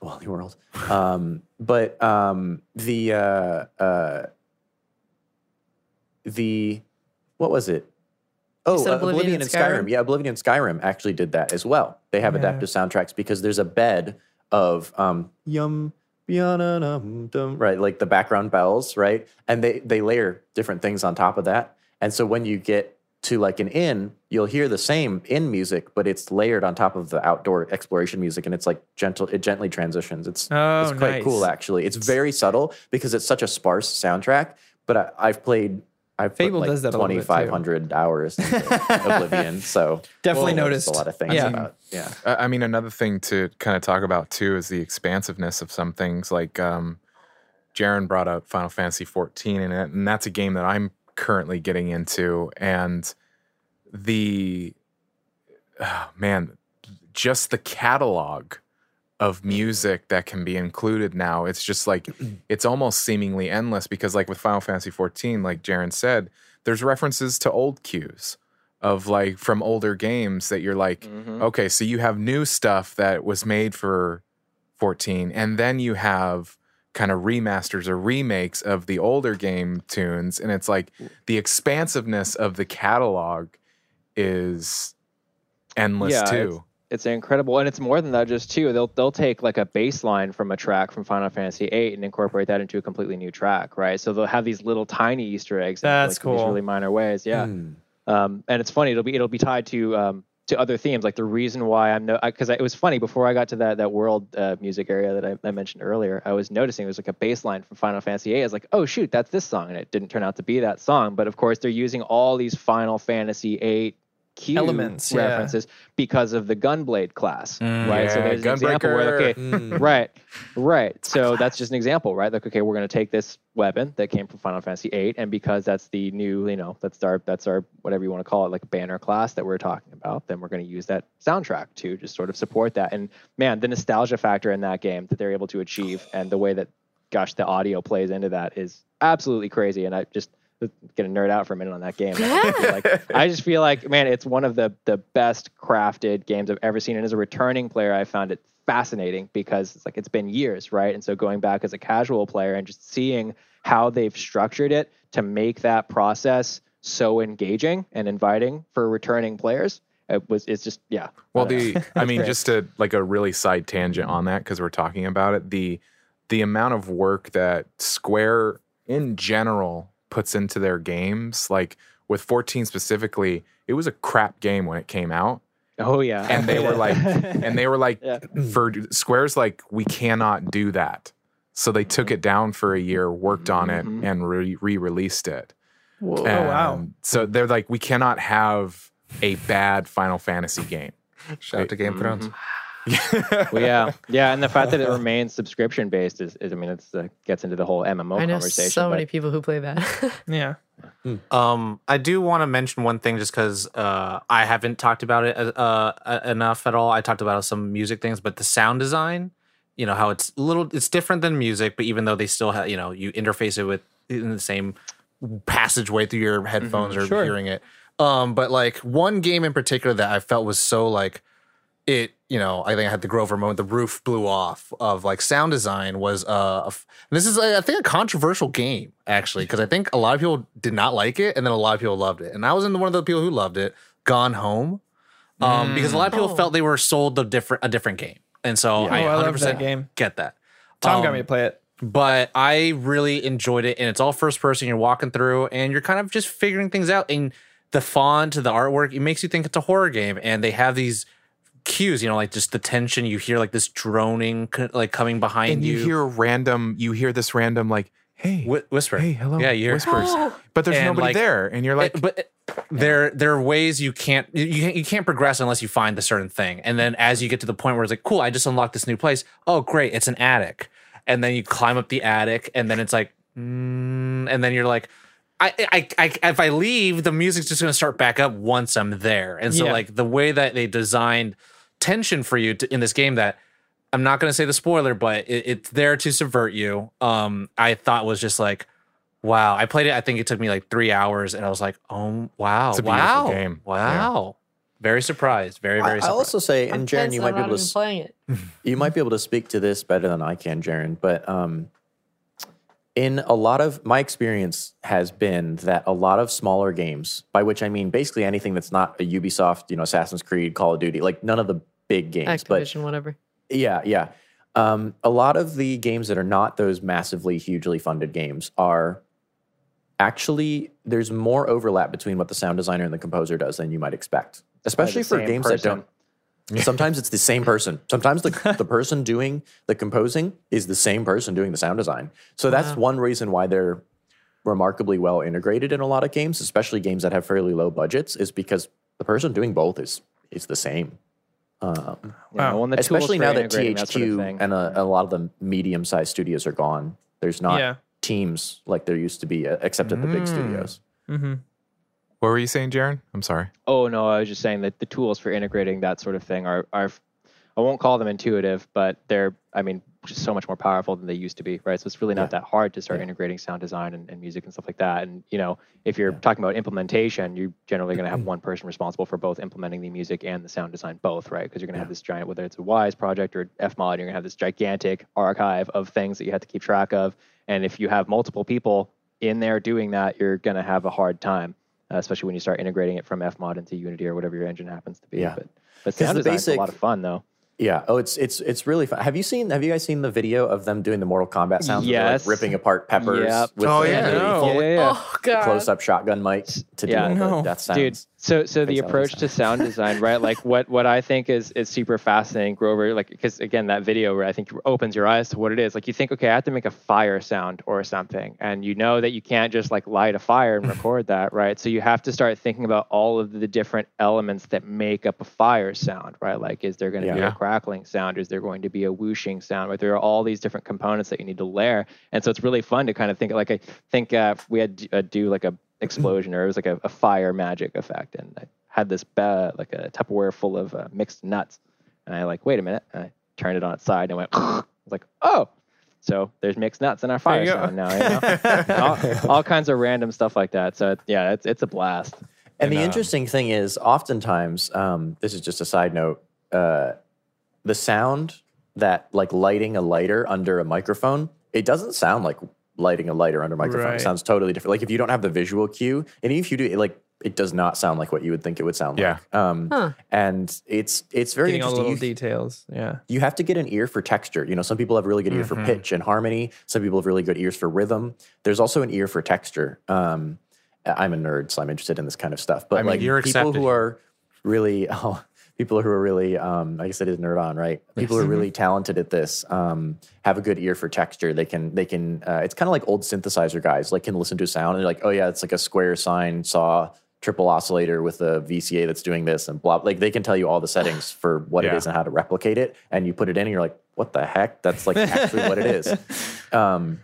Wally World. Um, but um, the uh, uh, the what was it? Oh, uh, Oblivion Oblivion, and Skyrim. Skyrim? Yeah, Oblivion and Skyrim actually did that as well. They have Yeah. adaptive soundtracks because there's a bed of um, yum. Right, like the background bells, right? And they they layer different things on top of that. And so when you get to like an inn, you'll hear the same inn music, but it's layered on top of the outdoor exploration music, and it's like gentle. It gently transitions. It's Oh, it's quite nice. cool actually. It's very subtle because it's such a sparse soundtrack. But I, I've played I've Fable put like does that a little bit, too. 2,500 hours into *laughs* Oblivion, so Definitely Well, noticed. a lot of things Yeah. about yeah. I I mean, another thing to kind of talk about too is the expansiveness of some things. Like um, Jaron brought up Final Fantasy 14, and, and that's a game that I'm currently getting into. And the oh, man, just the catalog of music that can be included now. It's just like *clears throat* it's almost seemingly endless because, like with Final Fantasy 14, like Jaron said, there's references to old cues of like from older games that you're like, mm-hmm. okay, so you have new stuff that was made for 14, and then you have kind of remasters or remakes of the older game tunes, and it's like the expansiveness of the catalog is endless Yeah, too. It's incredible, and it's more than that. Just too, they'll they'll take like a bass line from a track from Final Fantasy VIII and incorporate that into a completely new track, right? So they'll have these little tiny Easter eggs. in, That's like, These cool. really minor ways, yeah. Hmm. Um, and it's funny. It'll be it'll be tied to um, to other themes. Like the reason why I'm no because it was funny before I got to that that world uh, music area that I, I mentioned earlier. I was noticing it was like a bass line from Final Fantasy VIII. I was like, oh shoot, that's this song, and it didn't turn out to be that song. But of course, they're using all these Final Fantasy VIII cue Elements, yeah. references because of the Gunblade class, Mm, right? so yeah, there's an example where okay, Mm. right, right. So that's just an example, right? Like, okay, we're going to take this weapon that came from Final Fantasy VIII, and because that's the new, you know, that's our that's our whatever you want to call it, like banner class that we're talking about, then we're going to use that soundtrack to just sort of support that. And man, the nostalgia factor in that game that they're able to achieve, and the way that, gosh, the audio plays into that is absolutely crazy. And I just gonna nerd out for a minute on that game. I just feel like, I just feel like, man, it's one of the the best crafted games I've ever seen. And as a returning player, I found it fascinating because it's like it's been years, right? And so going back as a casual player and just seeing how they've structured it to make that process so engaging and inviting for returning players, it was it's just yeah. Well, I the *laughs* I mean, just to like a really side tangent on that because we're talking about it. The the amount of work that Square in general puts into their games, like with 14 specifically, it was a crap game when it came out, oh yeah, and they were like, *laughs* and they were like, Yeah. *clears throat* for Square's like, we cannot do that. So they took it down for a year, worked on it, Mhm. and re released it. Whoa, oh, wow. So they're like, we cannot have a bad Final Fantasy game. *laughs* Shout out to Game of Thrones. *laughs* well, yeah, yeah, and the fact that it remains subscription based is, is I mean, it's uh, gets into the whole MMO I know conversation. so but- many people who play that. *laughs* Yeah. Um, I do want to mention one thing just because uh, I haven't talked about it uh, uh, enough at all. I talked about some music things, but the sound design, you know, how it's a little, it's different than music, but even though they still have, you know, you interface it with in the same passageway through your headphones or Sure. hearing it. Um, but like one game in particular that I felt was so like it, you know, I think I had the Grover moment. The roof blew off of like sound design was uh, a f- and this is uh, I think a controversial game actually because I think a lot of people did not like it and then a lot of people loved it, and I was in one of the people who loved it. Gone Home. Um, because a lot of people Oh. felt they were sold a different a different game, and so I Oh, I 100% love that game. get that. Tom got Um, me to play it. but I really enjoyed it. And it's all first person. You're walking through and you're kind of just figuring things out. And the font, to the artwork, it makes you think it's a horror game. And they have these cues, you know, like just the tension. You hear like this droning, like coming behind you. and you, you. hear random you hear this random like hey Whi- whisper. hey hello Yeah, you hear whispers but there's And, nobody like, there and you're like Uh, but there there are ways you can't you can't, you can't progress unless you find the certain thing and then as you get to the point where it's like cool i just unlocked this new place oh great it's an attic and then you climb up the attic and then it's like mm, and then you're like I, I, I, if I leave, the music's just going to start back up once I'm there. And so, Yeah. like, the way that they designed tension for you to, in this game that I'm not going to say the spoiler, but it, it's there to subvert you. Um, I thought was just like, wow. I played it. I think it took me like three hours, and I was like, oh wow, It's a wow, game. wow. Very surprised. Very very I, I surprised. also say, I'm and Jaron, pissed you might be able to even playing it. *laughs* you might be able to speak to this better than I can, Jaron. But um, in a lot of my experience has been that a lot of smaller games, by which I mean basically anything that's not a Ubisoft, you know, Assassin's Creed, Call of Duty, like none of the big games, but whatever. yeah, yeah. Um, a lot of the games that are not those massively, hugely funded games are actually there's more overlap between what the sound designer and the composer does than you might expect, especially for same games that don't. Sometimes it's the same person. Sometimes the, the person *laughs* doing the composing is the same person doing the sound design. So that's Wow. one reason why they're remarkably well integrated in a lot of games, especially games that have fairly low budgets, is because the person doing both is is the same. Um, Yeah, when the especially now that THQ that sort of and a, a lot of the medium sized studios are gone. There's not Yeah. teams like there used to be, uh, except at the big studios. What were you saying, Jaron? I'm sorry. Oh no, I was just saying that the tools for integrating that sort of thing are are I won't call them intuitive, but they're I mean just so much more powerful than they used to be, right? So it's really not that hard to start integrating sound design and, and music and stuff like that. And you know, if you're talking about implementation, you're generally going to have *clears throat* one person responsible for both implementing the music and the sound design, both, right? Because you're going to have this giant, whether it's a Wwise project or FMOD, you're going to have this gigantic archive of things that you have to keep track of. And if you have multiple people in there doing that, you're going to have a hard time uh, especially when you start integrating it from FMOD into Unity or whatever your engine happens to be. Yeah. But, but 'Cause sound the design's a lot of fun though. Yeah. Oh, it's it's it's really fun. Have you seen Have you guys seen the video of them doing the Mortal Kombat sounds? where Yes. like ripping apart peppers Yep. with Oh, the yeah. really No. Yeah, yeah, yeah. Oh god. close up shotgun mic to do Yeah. all No. the death sounds. Dude, so so the Makes all the approach to sound design, right? Like *laughs* what what I think is is super fascinating, Grover. Like because again, that video where I think opens your eyes to what it is. Like you think, okay, I have to make a fire sound or something, and you know that you can't just like light a fire and *laughs* record that, right? So you have to start thinking about all of the different elements that make up a fire sound, right? Like, is there going to be a crackling sound? Is there going to be a whooshing sound? Right? There are all these different components that you need to layer, and so it's really fun to kind of think. Like I think uh, we had to uh, do like a explosion or it was like a, a fire magic effect and i had this uh, like a tupperware full of uh, mixed nuts and i like wait a minute and i turned it on its side and went *laughs* I was like oh so there's mixed nuts in our fire you go. sound now you know? *laughs* all, all kinds of random stuff like that so it, yeah it's, it's a blast And the um, interesting thing is, oftentimes, um, this is just a side note. Uh, the sound that like lighting a lighter under a microphone, it doesn't sound like lighting a lighter under a microphone. Right. It sounds totally different. Like if you don't have the visual cue, and if you do, it like it does not sound like what you would think it would sound Yeah. like. Um, And it's it's very Getting all the interesting. little You- details. Yeah. you have to get an ear for texture. You know, some people have really good ear Mm-hmm. for pitch and harmony. Some people have really good ears for rhythm. There's also an ear for texture. Um, I'm a nerd, so I'm interested in this kind of stuff. But I mean, like you're people accepted who are really, *laughs* oh, people who are really, um, I guess it is nerd on, right? People who are really talented at this um, have a good ear for texture. They can, they can. Uh, it's kind of like old synthesizer guys, like can listen to a sound and they're like, oh yeah, it's like a square sine saw triple oscillator with a VCA that's doing this and blah. Like they can tell you all the *sighs* settings for what it Yeah. is and how to replicate it. And you put it in and you're like, what the heck? That's like actually what it is. *laughs* Um,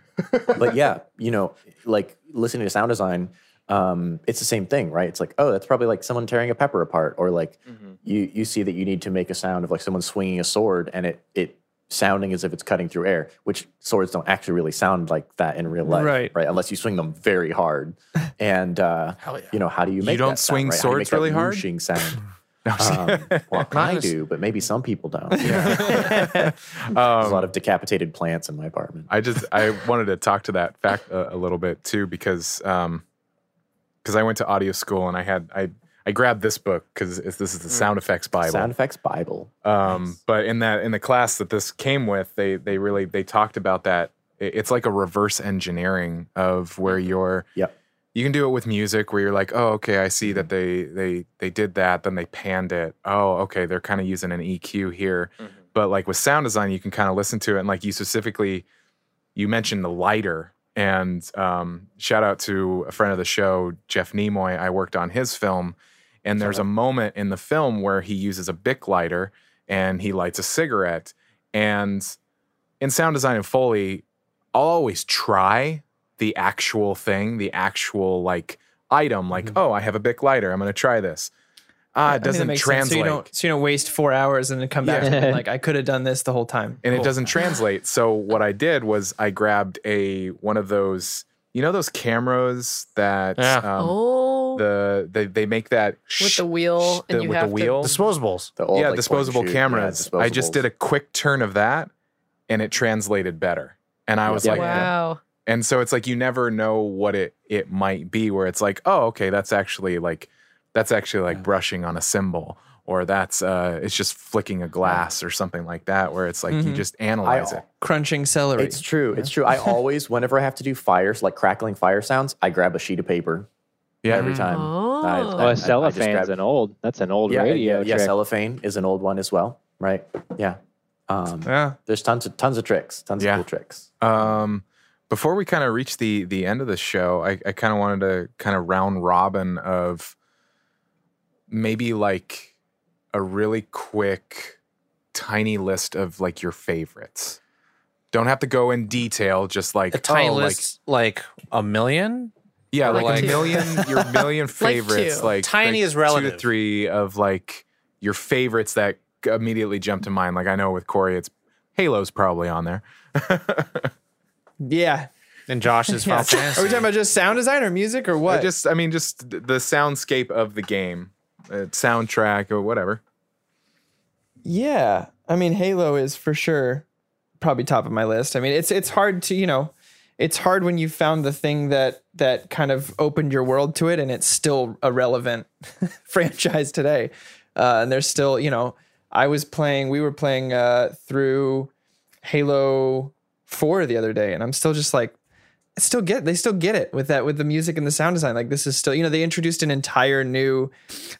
but yeah, you know, like listening to sound design, um, it's the same thing, right? It's like, oh, that's probably like someone tearing a pepper apart, or like you you see that you need to make a sound of like someone swinging a sword, and it it sounding as if it's cutting through air, which swords don't actually really sound like that in real life, Right. Right, unless you swing them very hard, and uh, *laughs* you know, how do you make you don't that sound, swing right? How do you make swords that really hard? whooshing sound. *laughs* um, well, I do, but maybe some people don't. *laughs* There's a lot of decapitated plants in my apartment. I just I wanted to talk to that fact a, a little bit too because um because I went to audio school and I had I I grabbed this book because this is the mm. sound effects Bible. Sound effects Bible. Um, but in that in the class that this came with, they they really they talked about that. It's like a reverse engineering of where mm-hmm. you're. Yep. You can do it with music where you're like, oh, okay, I see that mm-hmm. they they they did that, then they panned it. Oh, okay, they're kind of using an EQ here. Mm-hmm. But like with sound design, you can kind of listen to it, and like you specifically, you mentioned the lighter. And um, shout out to a friend of the show, Jeff Nimoy. I worked on his film, and there's a moment in the film where he uses a Bic lighter and he lights a cigarette. And in sound design and Foley, I'll always try the actual thing, the actual like item, like, oh, I have a Bic lighter. I'm going to try this. Ah, it I mean, that doesn't makes sense. translate. So you don't, so you don't waste four hours and then come back Yeah. and like, I could have done this the whole time. and it doesn't translate. So what I did was I grabbed a one of those, you know, those cameras that Yeah. um, oh, the they they make that with sh- the wheel, and the- you with the wheel. Disposables. The old, yeah, like, disposable point and shoot. Yeah, cameras. I just did a quick turn of that, and it translated better. And I was Yeah. like. Wow. and so it's like you never know what it it might be. Where it's like, oh, okay, that's actually like that's actually like brushing on a cymbal or that's uh, it's just flicking a glass or something like that. Where it's like you Mhm. just analyze I- it. crunching celery. It's true. It's true. I *laughs* always, whenever I have to do fires, like crackling fire sounds, I grab a sheet of paper Yeah, every time. Oh. I- I- Oh, I a just cellophane's an old. That's an old yeah, radio yeah, yeah, cellophane is an old one as well, right? Yeah. Um, yeah. There's tons of tons of tricks, tons Yeah. of cool tricks. Um, before we kind of reach the the end of the show, I, I kind of wanted to kind of round robin of maybe like a really quick, tiny list of like your favorites. Don't have to go in detail, just like A tiny oh, like list, like, a million. yeah, like, like a *laughs* million, your million favorites, two. like Tiny like is two relative. to three of like your favorites that immediately jump to mind. Like I know with Corey, it's Halo's probably on there. *laughs* Yeah. And Josh's *laughs* Final Fantasy. Are we talking about just sound design or music or I what? just, I mean, just the soundscape of the game, soundtrack or whatever. Yeah, I mean Halo is for sure probably top of my list. I mean it's it's hard to you know it's hard when you found the thing that that kind of opened your world to it and it's still a relevant *laughs* franchise today. Uh, and there's still you know I was playing we were playing uh, through Halo Four the other day and I'm still just like Still get they still get it with that with the music and the sound design. Like this is still you know they introduced an entire new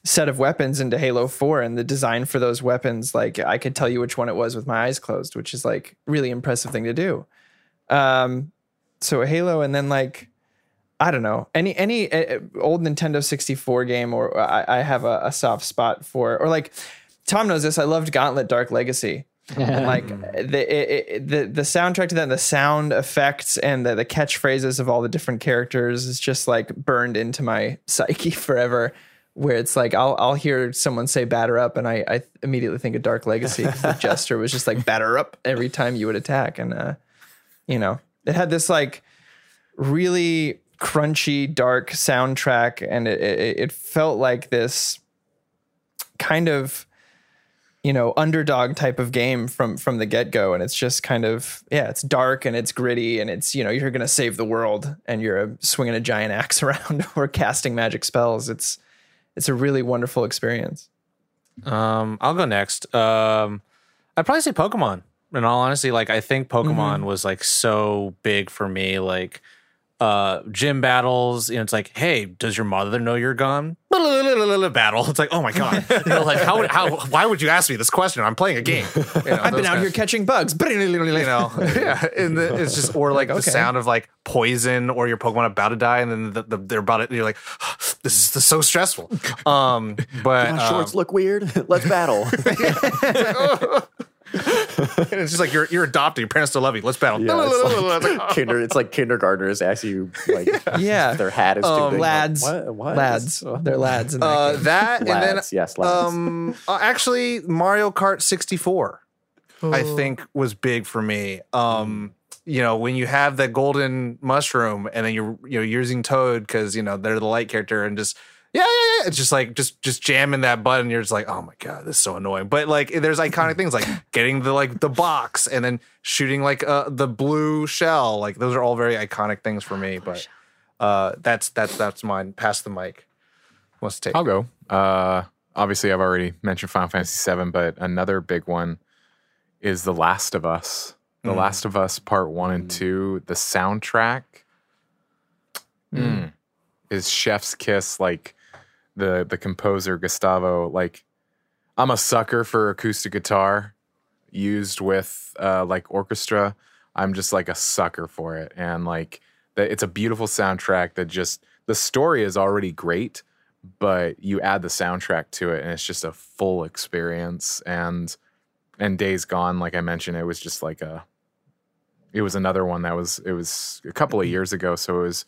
set of weapons into Halo 4 and the design for those weapons like I could tell you which one it was with my eyes closed which is like really impressive thing to do. Um so Halo and then like I don't know any any uh, old Nintendo 64 game or I, I have a, a soft spot for or like Tom knows this I loved Gauntlet Dark Legacy like *laughs* eh, the it, it, the the soundtrack to that, and the sound effects, and the, the catchphrases of all the different characters is just like burned into my *laughs* psyche forever. Where it's like I'll I'll hear someone say "batter up," and I I immediately think of Dark Legacy. the *laughs* gesture was just like "batter up" every time you would attack, and uh, you know it had this like really crunchy dark soundtrack, and it it, it felt like this kind of you know underdog type of game from from the get-go and it's just kind of yeah it's dark and it's gritty and it's you know you're gonna save the world and you're uh, swinging a giant *laughs* axe around or casting magic spells it's it's a really wonderful experience Um, I'll go next. Um, I'd probably say Pokemon. In all honesty, like I think Pokemon was like so big for me. Like uh gym battles, you know, it's like, hey, does your mother know you're gone? *laughs* Battle. It's like, oh my god. *laughs* You know, like how would how why would you ask me this question? I'm playing a game. *laughs* You know, i've been out kind here catching bugs you know, yeah, and the, it's just or like, the sound of like poison or your Pokemon about to die, and then the, the, they're about to. You're like, this *gasps* is, this is so stressful. Um, but My um, shorts look weird. Let's battle. *laughs* and it's just like you're you're adopted. Your parents still love you. Let's battle. Yeah, it's *laughs* It's like, *laughs* like, kinder, it's like kindergartners ask you like yeah their hat is too Um, big. lads What? What? lads they're lads in that uh, game. that and then yes, lads. um uh, actually Mario Kart 64 I think was big for me. Um you know, when you have that golden mushroom and then you're you know using Toad because you know they're the light character and just yeah, yeah, yeah. It's just like just just jamming that button. You're just like, oh my god, this is so annoying. But like, there's iconic things like *laughs* getting the like the box and then shooting like uh, the blue shell. Like those are all very iconic things for me. But uh, that's that's that's mine. Pass the mic. Who Wants to take? I'll go. Uh, obviously, I've already mentioned Final Fantasy VII, but another big one is The Last of Us. The Last of Us Part One and Two. The soundtrack mm, is Chef's Kiss. Like the the composer Gustavo. Like I'm a sucker for acoustic guitar used with uh, like orchestra. I'm just like a sucker for it, and like the, it's a beautiful soundtrack that just the story is already great but you add the soundtrack to it and it's just a full experience and and days gone like i mentioned it was just like a it was another one that was it was a couple of years ago so it was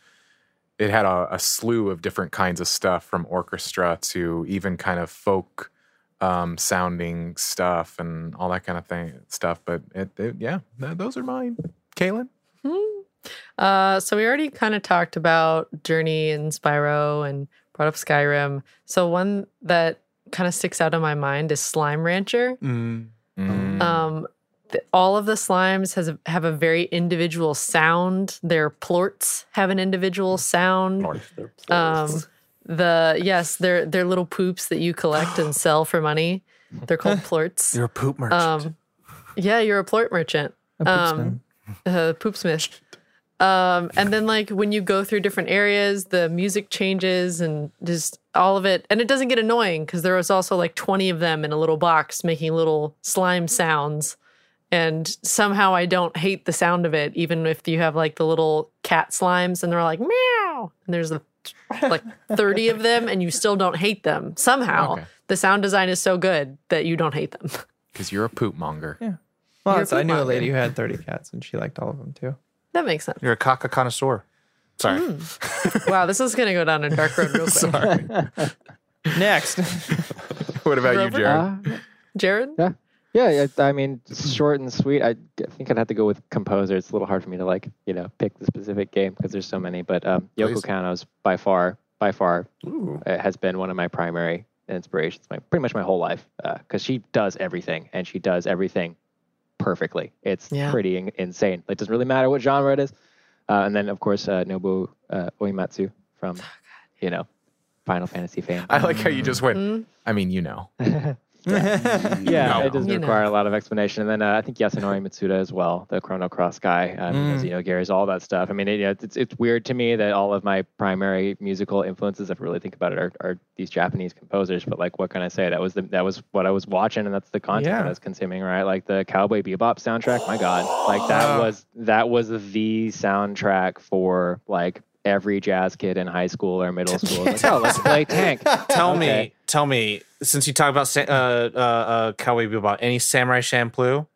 it had a, a slew of different kinds of stuff from orchestra to even kind of folk um, sounding stuff and all that kind of thing stuff but it, it yeah th- those are mine kaylin Uh, so we already kind of talked about Journey and Spyro and brought up Skyrim. So one that kind of sticks out in my mind is Slime Rancher. Mm. Mm. Um, th- all of the slimes has a, have a very individual sound. Their plorts have an individual sound. Um, the yes, they're they're little poops that you collect and *gasps* sell for money. They're called *laughs* plorts. You're a poop merchant. Um, yeah, you're a plort merchant. Um, uh, poopsmith. Um, and then like when you go through different areas, the music changes and just all of it, and it doesn't get annoying because there was also like 20 of them in a little box making little slime sounds. And somehow I don't hate the sound of it, even if you have like the little cat slimes and they're like meow, and there's a, like 30 of them, and you still don't hate them. Somehow Okay. the sound design is so good that you don't hate them. *laughs* Because you're a poop monger. Yeah. Well, You're that's- I knew a lady who had 30 cats and she liked all of them too. that makes sense. You're a caca connoisseur. Sorry. Wow, this is gonna go down a dark road real quick. Sorry. *laughs* Next. *laughs* what about you, Jared? Uh, Jared? yeah. Yeah, I, I mean, *clears throat* short and sweet. I think I'd have to go with composer. It's a little hard for me to like, you know, pick the specific game because there's so many. But um, Yoko Please. Kanno's by far, by far, Ooh. uh, has been one of my primary inspirations, my pretty much my whole life, because she does everything and she does everything perfectly. It's Yeah. pretty in- insane. Like, doesn't really matter what genre it is. Uh, and then, of course, uh, Nobu uh, Uematsu from, you know, Final Fantasy fame. I like how you just went. Mm. I mean, you know. *laughs* yeah, No. it doesn't You know. require a lot of explanation. And then uh, I think Yasunori Mitsuda as well, the Chrono Cross guy, um, Mm. you know, Gary's all that stuff. I mean, it, you know, it's it's weird to me that all of my primary musical influences, if I really think about it, are, are these Japanese composers. But like, what can I say? That was the that was what I was watching, and that's the content Yeah. that I was consuming. Right, like the Cowboy Bebop soundtrack. My God, like that was that was the soundtrack for like every jazz kid in high school or middle school. Like, oh, let's play Tank. *laughs* Tell Okay. me, tell me, since you talk about uh, uh, uh, Cowboy Bebop, any Samurai Champloo?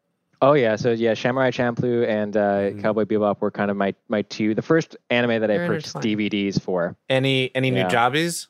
Oh yeah, so yeah, Samurai Champloo and uh, Cowboy Bebop were kind of my my two. The first anime that I They're purchased. DVDs for. Any any Yeah. Nujabes?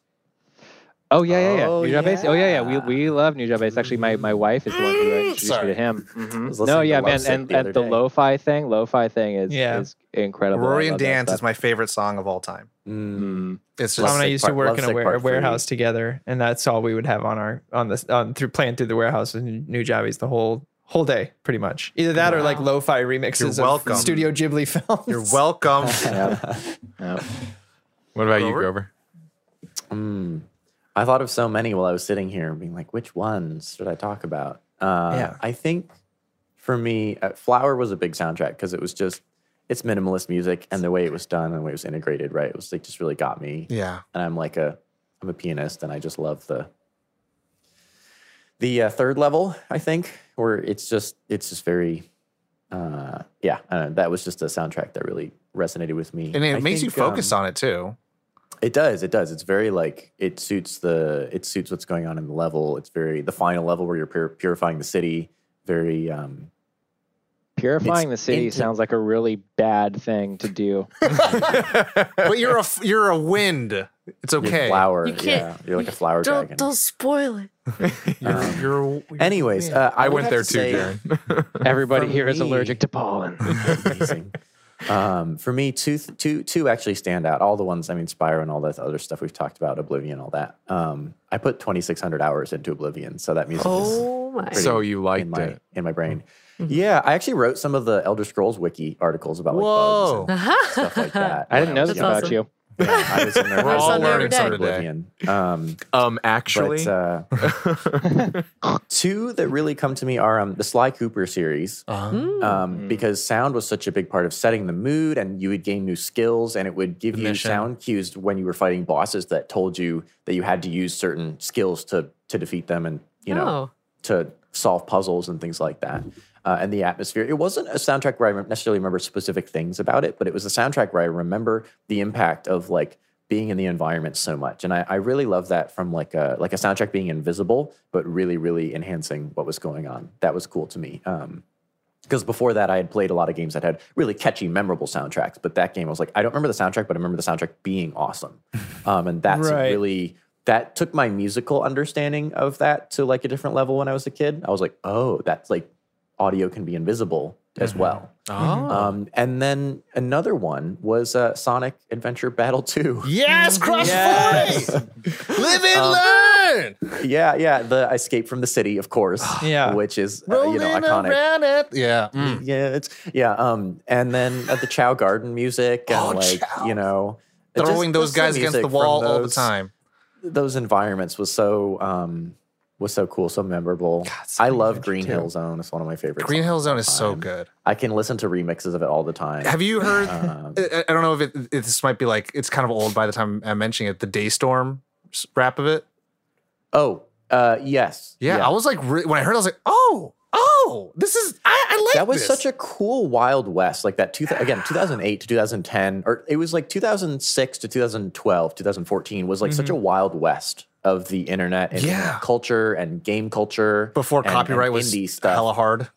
Oh yeah, yeah, yeah. Oh, Nujabes. Oh yeah, yeah. We yeah. we love Nujabes. Actually, my my wife is the one who introduced me to him. I was No, yeah, man, and the and the lo-fi thing, lo-fi thing is Yeah. is incredible. I Aruarian Dance is my favorite song of all time. Mm. Mm. It's Tom and I Lovesick used to work in a Lovesick ware- part three. warehouse together, and that's all we would have on our on this on through playing through the warehouse and Nujabes the whole whole day, pretty much. Either that or like lo-fi remixes You're of. Studio Ghibli films. you're welcome. *laughs* Yep. Yep. *laughs* What about you, Grover? Grover? Mm. I thought of so many while I was sitting here, being like, which ones should I talk about? Uh, Yeah. I think for me, uh, Flower was a big soundtrack because it was just, it's minimalist music and the way it was done and the way it was integrated, right? It was like just really got me. yeah. And I'm like a, I'm a pianist and I just love the, the uh, third level, I think, where it's just, it's just very, uh, yeah, that was just a soundtrack that really resonated with me. And it I makes you think, um, focus on it too. It does. It does. It's very like it suits the it suits what's going on in the level. It's very the final level where you're pur- purifying the city. Very um Purifying the city into- sounds like a really bad thing to do. *laughs* but you're a you're a wind. It's you're okay. flower. You can't- yeah, you're like a flower Don't dragon. don't spoil it. *laughs* You're, Um, you're, you're *laughs* Anyways, uh, I, I went there to too, say- Jared. Everybody For here is me- allergic to pollen. Amazing. Um, for me, two, two, two actually stand out. All the ones, I mean, Spyro and all that other stuff we've talked about, Oblivion, all that. Um, I put 2,600 hours into Oblivion, so that music is Oh my. So you liked in my it. in my brain. Yeah, I actually wrote some of the Elder Scrolls wiki articles about like Whoa. bugs and stuff like that. I didn't know this about awesome. you. Yeah, I was in there. We're all on learning some today. Oblivion. Um, Um, actually, but uh, *laughs* two that really come to me are um, the Sly Cooper series, Uh-huh. um, because sound was such a big part of setting the mood, and you would gain new skills, and it would give you mission. sound cues when you were fighting bosses that told you that you had to use certain skills to to defeat them, and you know Oh. to solve puzzles and things like that. Uh, and the atmosphere. It wasn't a soundtrack where I necessarily remember specific things about it, but it was a soundtrack where I remember the impact of like being in the environment so much. And I, I really love that from like a like a soundtrack being invisible, but really, really enhancing what was going on. That was cool to me. Um, because before that, I had played a lot of games that had really catchy, memorable soundtracks. But that game, I was like, I don't remember the soundtrack, but I remember the soundtrack being awesome. *laughs* Um, and that's Right. really that took my musical understanding of that to like a different level when I was a kid. I was like, oh, that's like audio can be invisible as well. Oh. Um, and then another one was uh, Sonic Adventure Battle 2. Yes, cross Yes. 40. *laughs* Live and learn. yeah, yeah. The Escape from the City, of course. *sighs* Yeah. Which is, uh, you know, Rolling iconic. around it. Yeah. mm. Yeah, it's yeah. Um, and then uh, the Chao Garden music and Oh, like Chao. you know, it just- Throwing those guys against the music from wall all the time. Those environments was so um was so cool, so memorable. I love Green 2. Hill Zone. It's one of my favorites. Green Hill Zone is so good. I can listen to remixes of it all the time. Have you heard? Um, *laughs* I, I don't know if it, if this might be like it's kind of old by the time I'm mentioning it. The Daystorm rap of it. oh, uh, yes. Yeah, I was like, re- when I heard, it, I was like, oh, oh, this is I, I like that was this. such a cool Wild West, like that. Two, again, *sighs* 2008 to 2010, or it was like 2006 to 2012, 2014 was like such a mm-hmm. Wild West of the internet and Yeah. culture and game culture before and- and copyright was indie stuff. hella hard.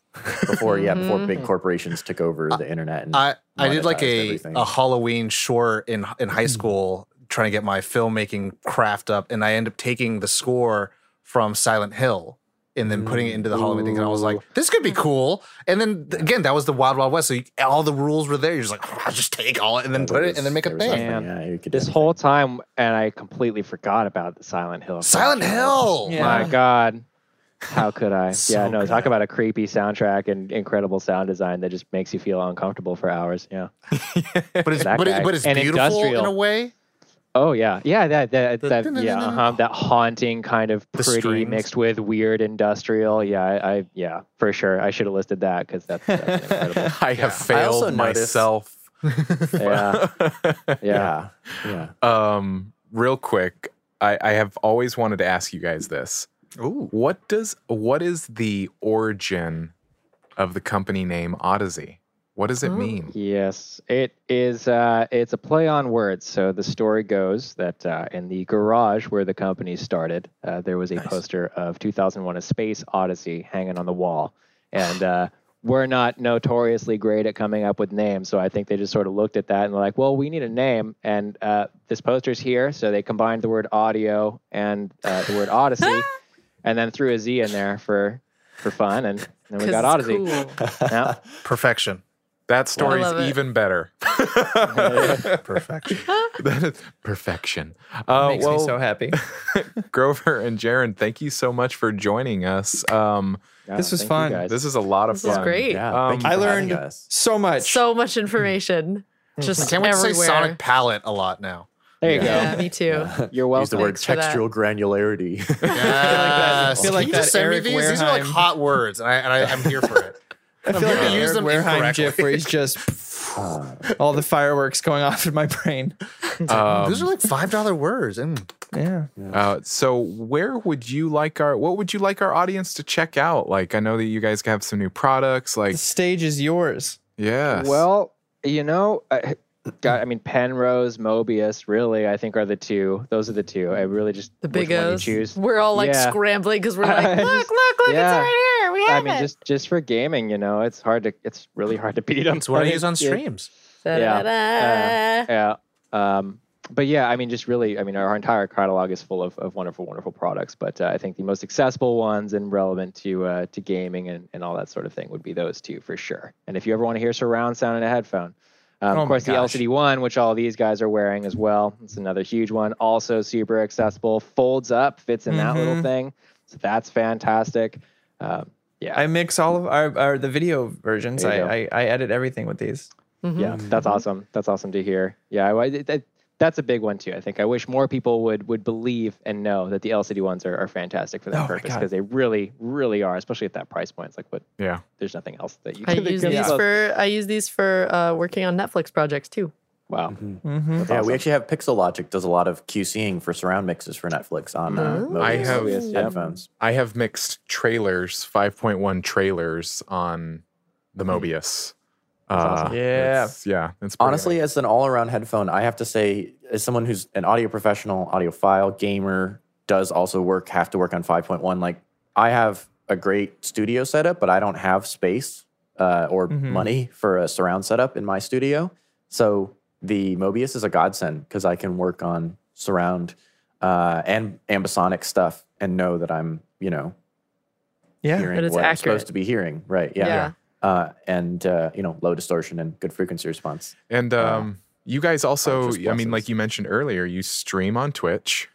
Before yeah, before big mm-hmm. corporations took over the internet. And I I did like a everything. a Halloween short in in high mm-hmm. school trying to get my filmmaking craft up, and I end up taking the score from Silent Hill and then putting it into the Halloween thing. And I was like, this could be mm-hmm. cool. And then th- again, that was the Wild Wild West. So you, all the rules were there. You're just like, oh, I'll just take all it and then There put it was- and then make a there thing. yeah, you This whole time, and I completely forgot about the Silent Hill. Silent. Hill. Yeah. My God. How could I? *laughs* So yeah, no, talk about a creepy soundtrack and incredible sound design that just makes you feel uncomfortable for hours. Yeah. *laughs* But it's but, it, but it's And beautiful in a way. Oh yeah, yeah. That that, The- that yeah, uh-huh, that haunting kind of pretty mixed with weird industrial. Yeah, I, I yeah for sure. I should have listed that because that's, that's incredible. *laughs* I have I failed noticed- myself. *laughs* Yeah, *laughs* yeah. Yeah, yeah. Um, real quick, I, I have always wanted to ask you guys this. Ooh. What does what is the origin of the company name Audeze? What does it mean? Yes, it is. Uh, it's a play on words. So the story goes that uh, in the garage where the company started, uh, there was a poster of 2001: A Space Odyssey hanging on the wall, and uh, we're not notoriously great at coming up with names. So I think they just sort of looked at that and they're like, "Well, we need a name, and uh, this poster's here." So they combined the word audio and uh, the word Odyssey, *laughs* and then threw a Z in there for for fun, and then we got it's Audeze. cool. Yeah. Perfection. That story's love it. even better. *laughs* Perfection. *laughs* that is perfection. Uh, Makes well, me so happy. *laughs* Grover and Jaron, thank you so much for joining us. Um, Yeah, This was fun. this is a lot of fun. This is great. Yeah, Um, I learned so much. So much information. Just Can't wait to say. Sonic Palette a lot now. there you Yeah, go. me too. You're welcome. Use the word Thanks for textual granularity. Yeah. I feel like you that just send Eric me these. These are like hot words, and, I, and I, I'm here for it. I feel like gonna the use Eric them Wareheim incorrectly. gif where he's just *laughs* all the fireworks going off in my brain. Um, These are like five dollar words. Mm. Yeah. Uh, so where would you like our what would you like our audience to check out? Like I know that you guys have some new products like The stage is yours. yes. Well, you know, I, God, I mean, Penrose, Mobius, really, I think are the two. Those are the two. I really just The which big one you O's. choose. We're all like Yeah. scrambling because we're *laughs* like, look, just- look, look, yeah. it's right here. We I have mean, it. I mean, just just for gaming, you know, it's hard to, it's really hard to beat them. It's what I use on streams. yeah. Da-da-da. Yeah. Um, but yeah, I mean, just really, I mean, our entire catalog is full of, of wonderful, wonderful products. But uh, I think the most accessible ones and relevant to uh, to gaming and, and all that sort of thing would be those two for sure. And if you ever want to hear surround sound in a headphone, um, Oh of course, the. LCD one, which all these guys are wearing as well, it's another huge one. Also super accessible, folds up, fits in that little Mhm. thing. So that's fantastic. Um, yeah, I mix all of our, our the video versions. I, I I edit everything with these. Yeah, that's awesome. That's awesome to hear. Yeah, I, I- that, that's a big one too. I think I wish more people would would believe and know that the LCD ones are, are fantastic for that Oh purpose because they really, really are, especially at that price point. It's like, what? yeah. There's nothing else that you I can use think of. these for I use these for uh, working on Netflix projects too. Wow. Mm-hmm. yeah, we actually have Pixel Logic does a lot of QCing for surround mixes for Netflix on uh, Mhm. I Mobius have- Mobius, yeah. headphones. I have mixed trailers, 5.1 trailers on the Mobius. Uh, awesome. Yeah. it's- yeah. It's pretty Honestly, as an all-around headphone, I have to say, as someone who's an audio professional, audiophile, gamer, does also work, have to work on 5.1. Like, I have a great studio setup, but I don't have space uh, or Mhm. money for a surround setup in my studio. So the Mobius is a godsend because I can work on surround uh, and ambisonic stuff and know that I'm, you know, Yeah. hearing That it's what I'm supposed to be hearing. Right? Yeah. Yeah. Uh, and uh, you know, low distortion and good frequency response. And um, you guys also, I mean, like you mentioned earlier, you stream on Twitch.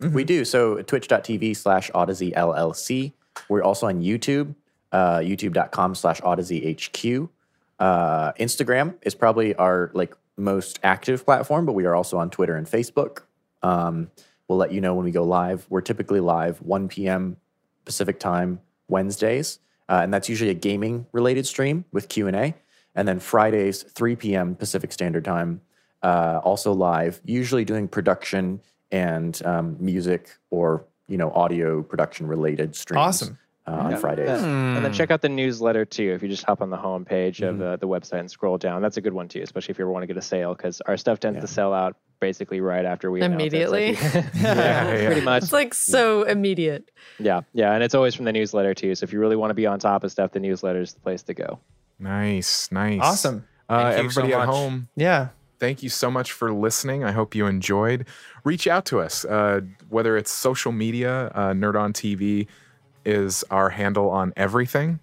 We do. So twitch.tv slash Audeze LLC. We're also on YouTube, uh, youtube.com slash Audeze HQ. Uh, Instagram is probably our like most active platform, but we are also on Twitter and Facebook. Um, we'll let you know when we go live. We're typically live 1 p.m. Pacific time Wednesdays, uh, and that's usually a gaming related stream with Q and A. And then Fridays 3 p.m. Pacific Standard Time, uh, also live, usually doing production and um, music or you know audio production related streams. Awesome. Uh, on Fridays. And then check out the newsletter too. If you just hop on the home page Mm-hmm. of uh, the website and scroll down, that's a good one too, especially if you ever want to get a sale because our stuff tends to sell out basically right after we announce it. Like- Immediately. *laughs* *laughs* yeah, pretty much. It's like so immediate. Yeah, yeah, and it's always from the newsletter too. So if you really want to be on top of stuff, the newsletter is the place to go. Nice, nice. Awesome. Uh, Thank you so everybody at home, Yeah. thank you so much for listening. I hope you enjoyed. Reach out to us, uh, whether it's social media, uh, Nerd on TV is our handle on everything.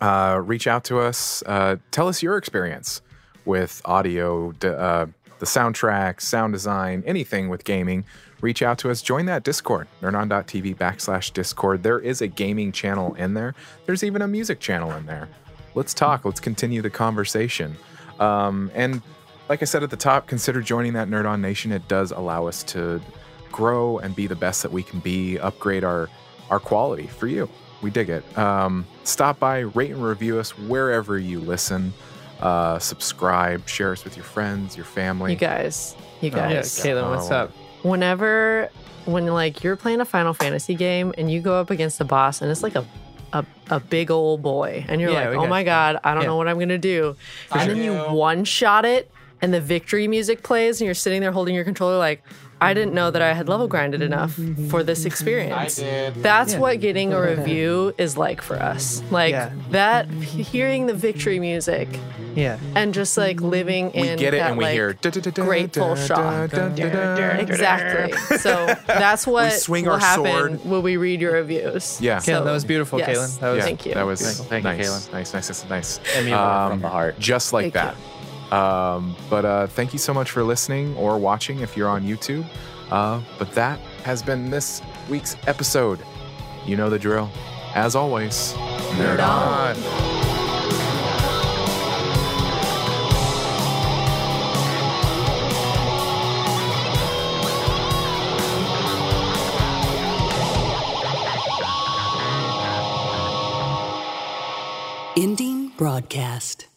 Uh, reach out to us. Uh, tell us your experience with audio, uh, the soundtrack, sound design, anything with gaming. Reach out to us. Join that Discord, nerdon.tv backslash Discord. There is a gaming channel in there. There's even a music channel in there. Let's talk. Let's continue the conversation. Um, and like I said at the top, consider joining that Nerd On Nation. It does allow us to grow and be the best that we can be, upgrade our our quality for you. We dig it. Um, stop by, rate and review us wherever you listen. Uh, subscribe, share us with your friends, your family. You guys, you Yeah, guys. Kaylin, what's Oh. up? Whenever, when like you're playing a Final Fantasy game and you go up against a boss and it's like a a, a big old boy and you're Yeah, like, oh my you. god, I don't Yeah. know what I'm gonna do, and then you one shot it and the victory music plays and you're sitting there holding your controller like. I didn't know that I had level grinded enough for this experience. I did. That's what getting a review is like for us. Like Yeah. that, hearing the victory music Yeah. and just like living we in get it that, and we like, hear grateful shock. Exactly. *laughs* So that's what we swing will our happen sword. when we read your reviews. Yeah. Kaylin, that was beautiful, yes. Kaylin. That was- Yeah, Thank you. That was Thank you, nice, Kaylin. nice, nice, nice, nice. from Um, the heart. just like Thank that. Um, but uh, thank you so much for listening or watching if you're on YouTube. Uh, but that has been this week's episode. You know the drill. As always, nerd on. Ending broadcast.